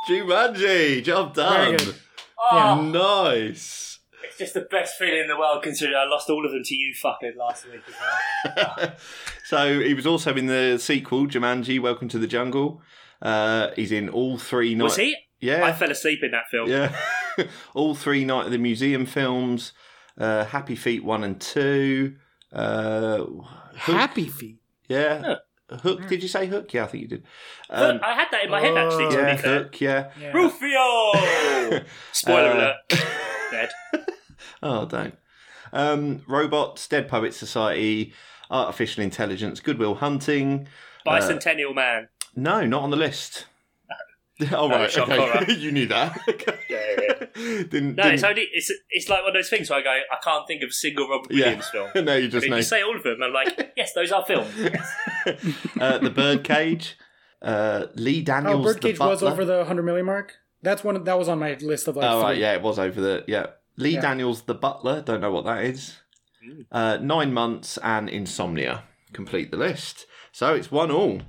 Jumanji, job done. Very good. Oh, Nice. it's just the best feeling in the world considering I lost all of them to you fuckers last week as well. (laughs) so he was also in the sequel, Jumanji: Welcome to the Jungle. Uh, he's in all three. Night- Was he? Yeah. I fell asleep in that film. Yeah, (laughs) all three Night of the Museum films, uh, Happy Feet one and two. Uh, Happy feet. yeah, Hook. Did you say Hook? Yeah, I think you did. Um, I had that in my head actually. Yeah. Hook. Yeah. Yeah. Rufio. (laughs) Spoiler Uh, alert. (laughs) Dead. Oh, don't. Um, Robots, Dead Poet Society, Artificial Intelligence, Good Will Hunting. Bicentennial Man. No, not on the list. oh (laughs) Oh, right, okay. you knew that. Yeah, yeah. (laughs) didn't, No, didn't- it's only it's it's like one of those things where I go, I can't think of a single Robert Yeah. Williams film. (laughs) no, you just know. you say all of them, I'm like, (laughs) yes, those are films. Uh, the Birdcage, uh, Lee Oh, Daniels. the Birdcage was over the 100 million mark. That's one. That was on my list of like. Oh right, yeah, it was over the yeah. Lee Yeah. Daniels, the Butler. Don't know what that is. Mm. Uh, nine months and Insomnia complete the list. So it's one all.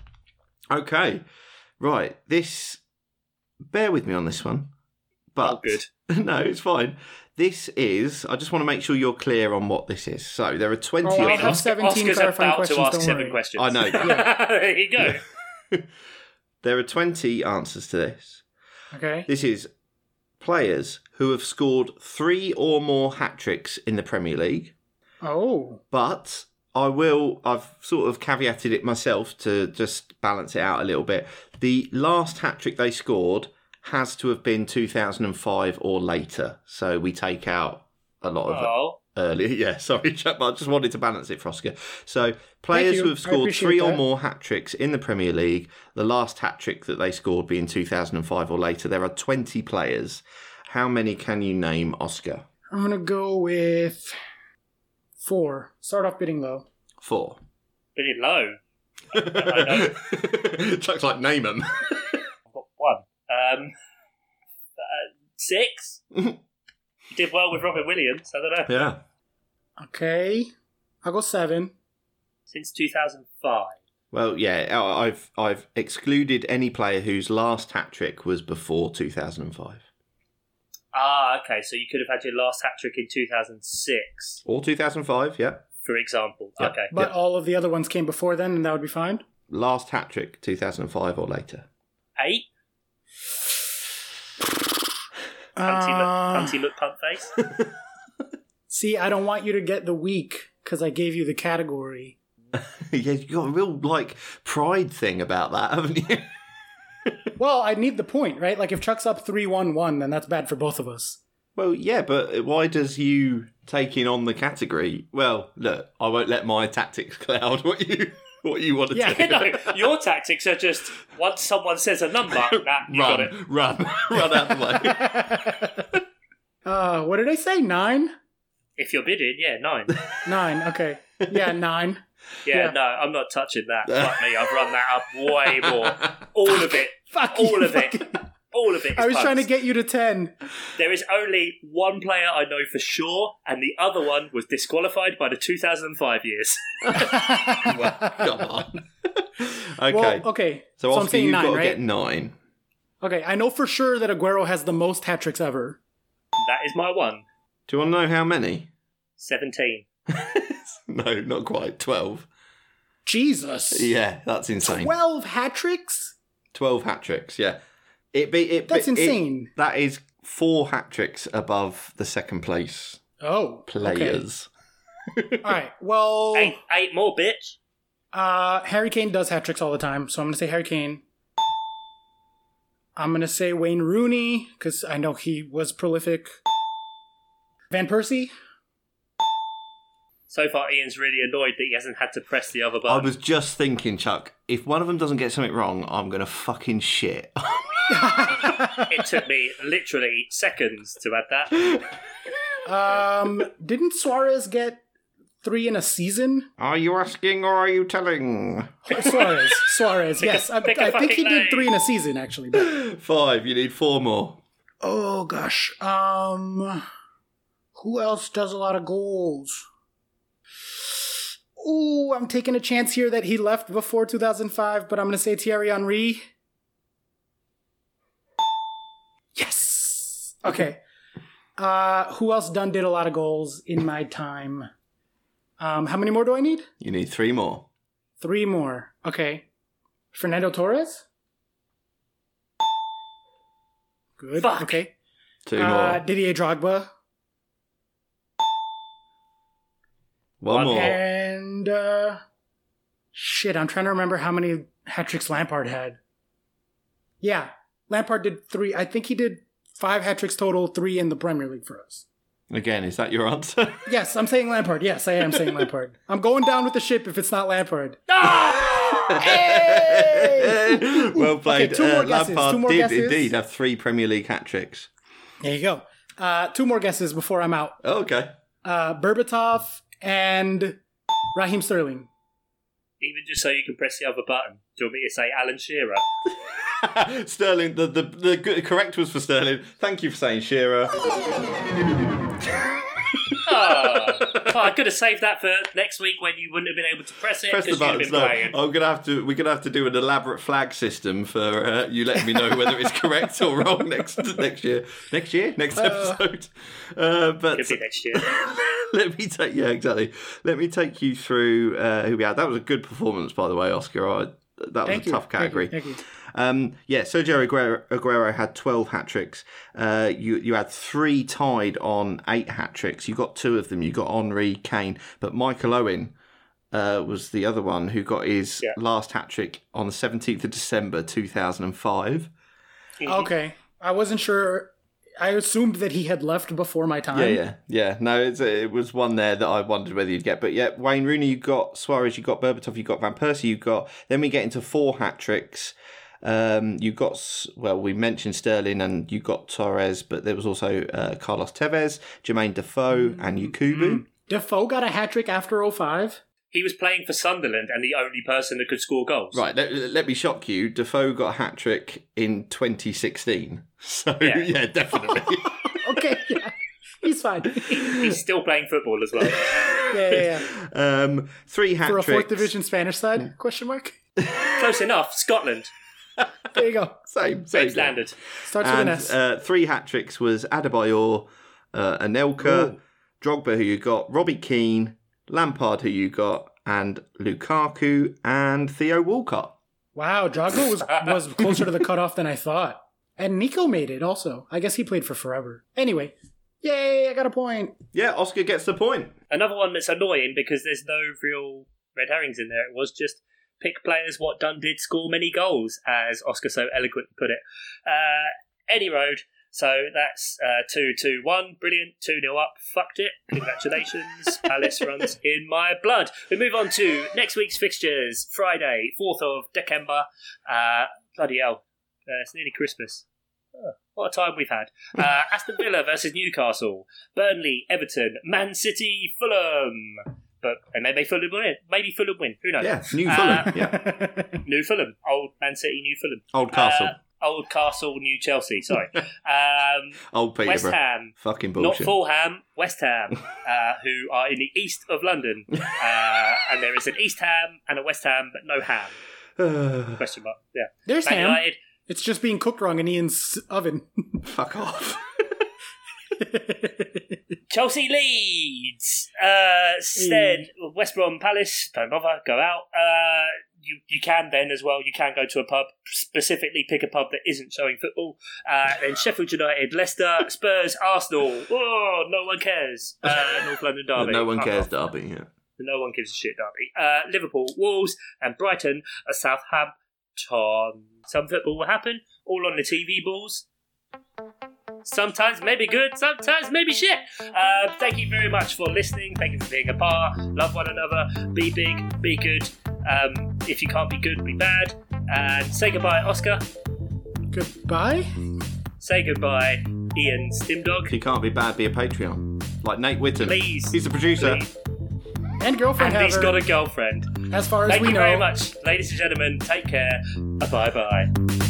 Okay, right. This. Bear with me on this one. But good. (laughs) no, it's fine. This is. I just want to make sure you're clear on what this is. So there are twenty. Oh, of I'll them. have 17 Oscar's clarifying about questions, to ask don't seven worry. questions. I know. (laughs) there you go. (laughs) There are twenty answers to this. Okay. This is players who have scored three or more hat tricks in the Premier League, Oh. but I will, I've sort of caveated it myself to just balance it out a little bit. The last hat trick they scored has to have been 2005 or later, so we take out a lot of Oh, earlier. (laughs) Yeah, sorry, (laughs) Chuck, but I just wanted to balance it for Oscar. So, players who have scored three or more hat tricks in the Premier League, the last hat trick that they scored being 2005 or later, there are 20 players. How many can you name, Oscar? I'm gonna go with four. Start off bidding low. Four. pretty low. (laughs) I Chuck's like, name them. I've got one. Um, uh, six. (laughs) Did well with Robert Williams. I don't know. yeah. Okay. I got seven. Since 2005. Well, yeah, I- I've I've excluded any player whose last hat trick was before 2005 Ah, okay. So you could have had your last hat trick in 2006, or 2005. Yeah, for example. Yeah. Okay. But all of the other ones came before then, and that would be fine. last hat trick 2005 or later. Eight. Hunty, look, Uh, look pump face. (laughs) see, I don't want you to get the week because I gave you the category. (laughs) yeah, you got a real like pride thing about that, haven't you? (laughs) Well, I need the point, right? Like if Chuck's up three one one, then that's bad for both of us. well, yeah, but why does you taking on the category? Well, look, I won't let my tactics cloud what you (laughs) what you want to Yeah, do. no, (laughs) your tactics are just once someone says a number, (laughs) nah, you got it. run, run, run out the way. Uh, what did I say? Nine? If you're bidding, yeah, nine. Nine. Okay. Yeah, nine. Yeah, Yeah. no, I'm not touching that. Fuck me, I've run that up way more. All of it. Fuck All you, of it. Fucking- All of it. Is I was trying to get you to ten. There is only one player I know for sure, and the other one was disqualified by the 2005 years. (laughs) Come on. (laughs) okay, Well, okay. so, I'm Oscar, saying you've nine, got to right? get nine. Okay, I know for sure that Aguero has the most hat tricks ever. That is my one. Do you want to know how many? 17. (laughs) no, not quite. Twelve. Jesus. Yeah, that's insane. Twelve hat tricks? 12 hat tricks, yeah. It be it That's it- insane. that is four hat tricks above the second place Oh. okay. players. (laughs) All right. Well, Eight, eight more, bitch. uh, Harry Kane does hat tricks all the time, so I'm gonna say Harry Kane. I'm gonna say Wayne Rooney because I know he was prolific. Van Persie. So far, Ian's really annoyed that he hasn't had to press the other button. I was just thinking, Chuck, if one of them doesn't get something wrong, I'm going to fucking shit. (laughs) It took me literally seconds to add that. Um, didn't Suarez get three in a season? are you asking or are you telling? Suarez, Suarez. Yes, I, pick think he fucking did three in a season actually. But, Five, you need four more. oh gosh. Um, who else does a lot of goals? Ooh, I'm taking a chance here that he left before 2005, but I'm going to say Thierry Henry. Yes. Okay. Uh, who else done did a lot of goals in my time? Um, how many more do I need? You need three more. Three more. Okay. Fernando Torres. Good. Fuck. Okay. Two Uh, more. Didier Drogba One one more. and uh, shit. I'm trying to remember how many hat tricks Lampard had. Yeah, Lampard did three. I think he did five hat tricks total, three in the Premier League for us. Again, is that your answer? (laughs) Yes, I'm saying Lampard. Yes, I am saying Lampard. I'm going down with the ship if it's not Lampard. (laughs) Hey! well played. Okay, two more Uh, guesses, Lampard two more did guesses. indeed have three Premier League hat tricks. There you go. Uh, two more guesses before I'm out. Oh, okay. Uh, Berbatov and Raheem Sterling. Even just so you can press the other button. Do you want me to say Alan Shearer? (laughs) Sterling, the, the the correct was for Sterling. Thank you for saying Shearer. Oh, Oh, I could have saved that for next week when you wouldn't have been able to press it Press the because you'd have buttons. No, playing. I'm gonna have to. We're gonna have to do an elaborate flag system for uh, you letting me know whether it's correct or wrong next next year. Next year, next episode. Uh, but Could be next year. (laughs) let me take yeah exactly. Let me take you through uh, who we had. That was a good performance, by the way, Oscar. I, that was Thank a you. tough Thank you. category. Thank you. Um, yeah, Sergio Aguero, Aguero had 12 hat tricks. Uh, you, you had three tied on eight hat tricks. You got two of them. You got Henry, Kane, but Michael Owen uh, was the other one who got his Yeah. last hat trick on the 17th of December 2005. Okay. I wasn't sure. I assumed that he had left before my time. Yeah, yeah, yeah. No, it's, it was one there that I wondered whether you'd get. But yeah, Wayne Rooney, you got Suarez, you got Berbatov, you got Van Persie, you got. Then we get into four hat tricks. Um, you got well, we mentioned Sterling and you got Torres, but there was also uh, Carlos Tevez, Jermaine Defoe, and Yakubu. Defoe got a hat trick after 05. He was playing for Sunderland and the only person that could score goals. Right, let, let me shock you. Defoe got a hat trick in 2016. (laughs) So Yeah. yeah, definitely. (laughs) Okay, yeah. He's fine. (laughs) He's still playing football as well. Yeah, yeah, yeah. um, three hat For a fourth division Spanish side? Question mark. Close enough. Scotland. There you go. Same, Same same standard. Starts with an And S. uh, three hat tricks was Adebayor, uh, Anelka, Ooh. Drogba, who you got, Robbie Keane, Lampard, who you got, and Lukaku and Theo Walcott. wow, Drogba was (laughs) was closer to the cutoff than I thought. Anelka made it also. I guess he played for forever. Anyway, yay! I got a point. Yeah, Oscar gets the point. Another one that's annoying because there's no real red herrings in there. It was just pick players what done did score many goals, as Oscar so eloquently put it. Uh, any road. So that's uh, 2 2 1. Brilliant. 2 0 up. Fucked it. Congratulations. (laughs) Palace runs in my blood. We move on to next week's fixtures. Friday, 4th of December. Uh, bloody hell. Uh, it's nearly Christmas. Oh, what a time we've had. (laughs) Uh, Aston Villa versus Newcastle. Burnley, Everton, Man City, Fulham. But and maybe Fulham win. Maybe Fulham win. Who knows? Yeah, New Uh, Fulham. yeah, (laughs) New Fulham. Old Man City, New Fulham. Old Castle. Uh, old Castle, New Chelsea. Sorry. (laughs) um, Old West Peterborough. Ham. Fucking bullshit. Not. Fulham, West Ham, uh, who are in the east of London. (laughs) Uh, and there is an East Ham and a West Ham, but no ham. (sighs) Question mark. Yeah. There's Man ham. United. It's just being cooked wrong in Ian's oven. Fuck off. (laughs) Chelsea leads. Uh, instead, West Brom Palace. Don't bother. Go out. Uh, you you can then as well. You can go to a pub. Specifically, pick a pub that isn't showing football. Uh, then Sheffield United, Leicester, (laughs) Spurs, Arsenal. Oh, no one cares. Uh, North London Derby. no one cares. Derby. Yeah. No one gives a shit, Derby. Uh, Liverpool, Wolves, and Brighton are Southampton. Some football will happen, all on the TV balls. Sometimes maybe good, sometimes maybe shit. Uh, thank you very much for listening. Thank you for being a part. Love one another. Be big, be good. Um, if you can't be good, be bad. And say goodbye, Oscar. Goodbye. Say goodbye, Ian Stimdog. If you can't be bad, be a Patreon. Like Nate Whitten. Please. He's the producer. Please. And girlfriend And he's haver, got a girlfriend. as far as Thank we you very much, ladies and gentlemen. Take care. Bye bye.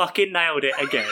Fucking nailed it again.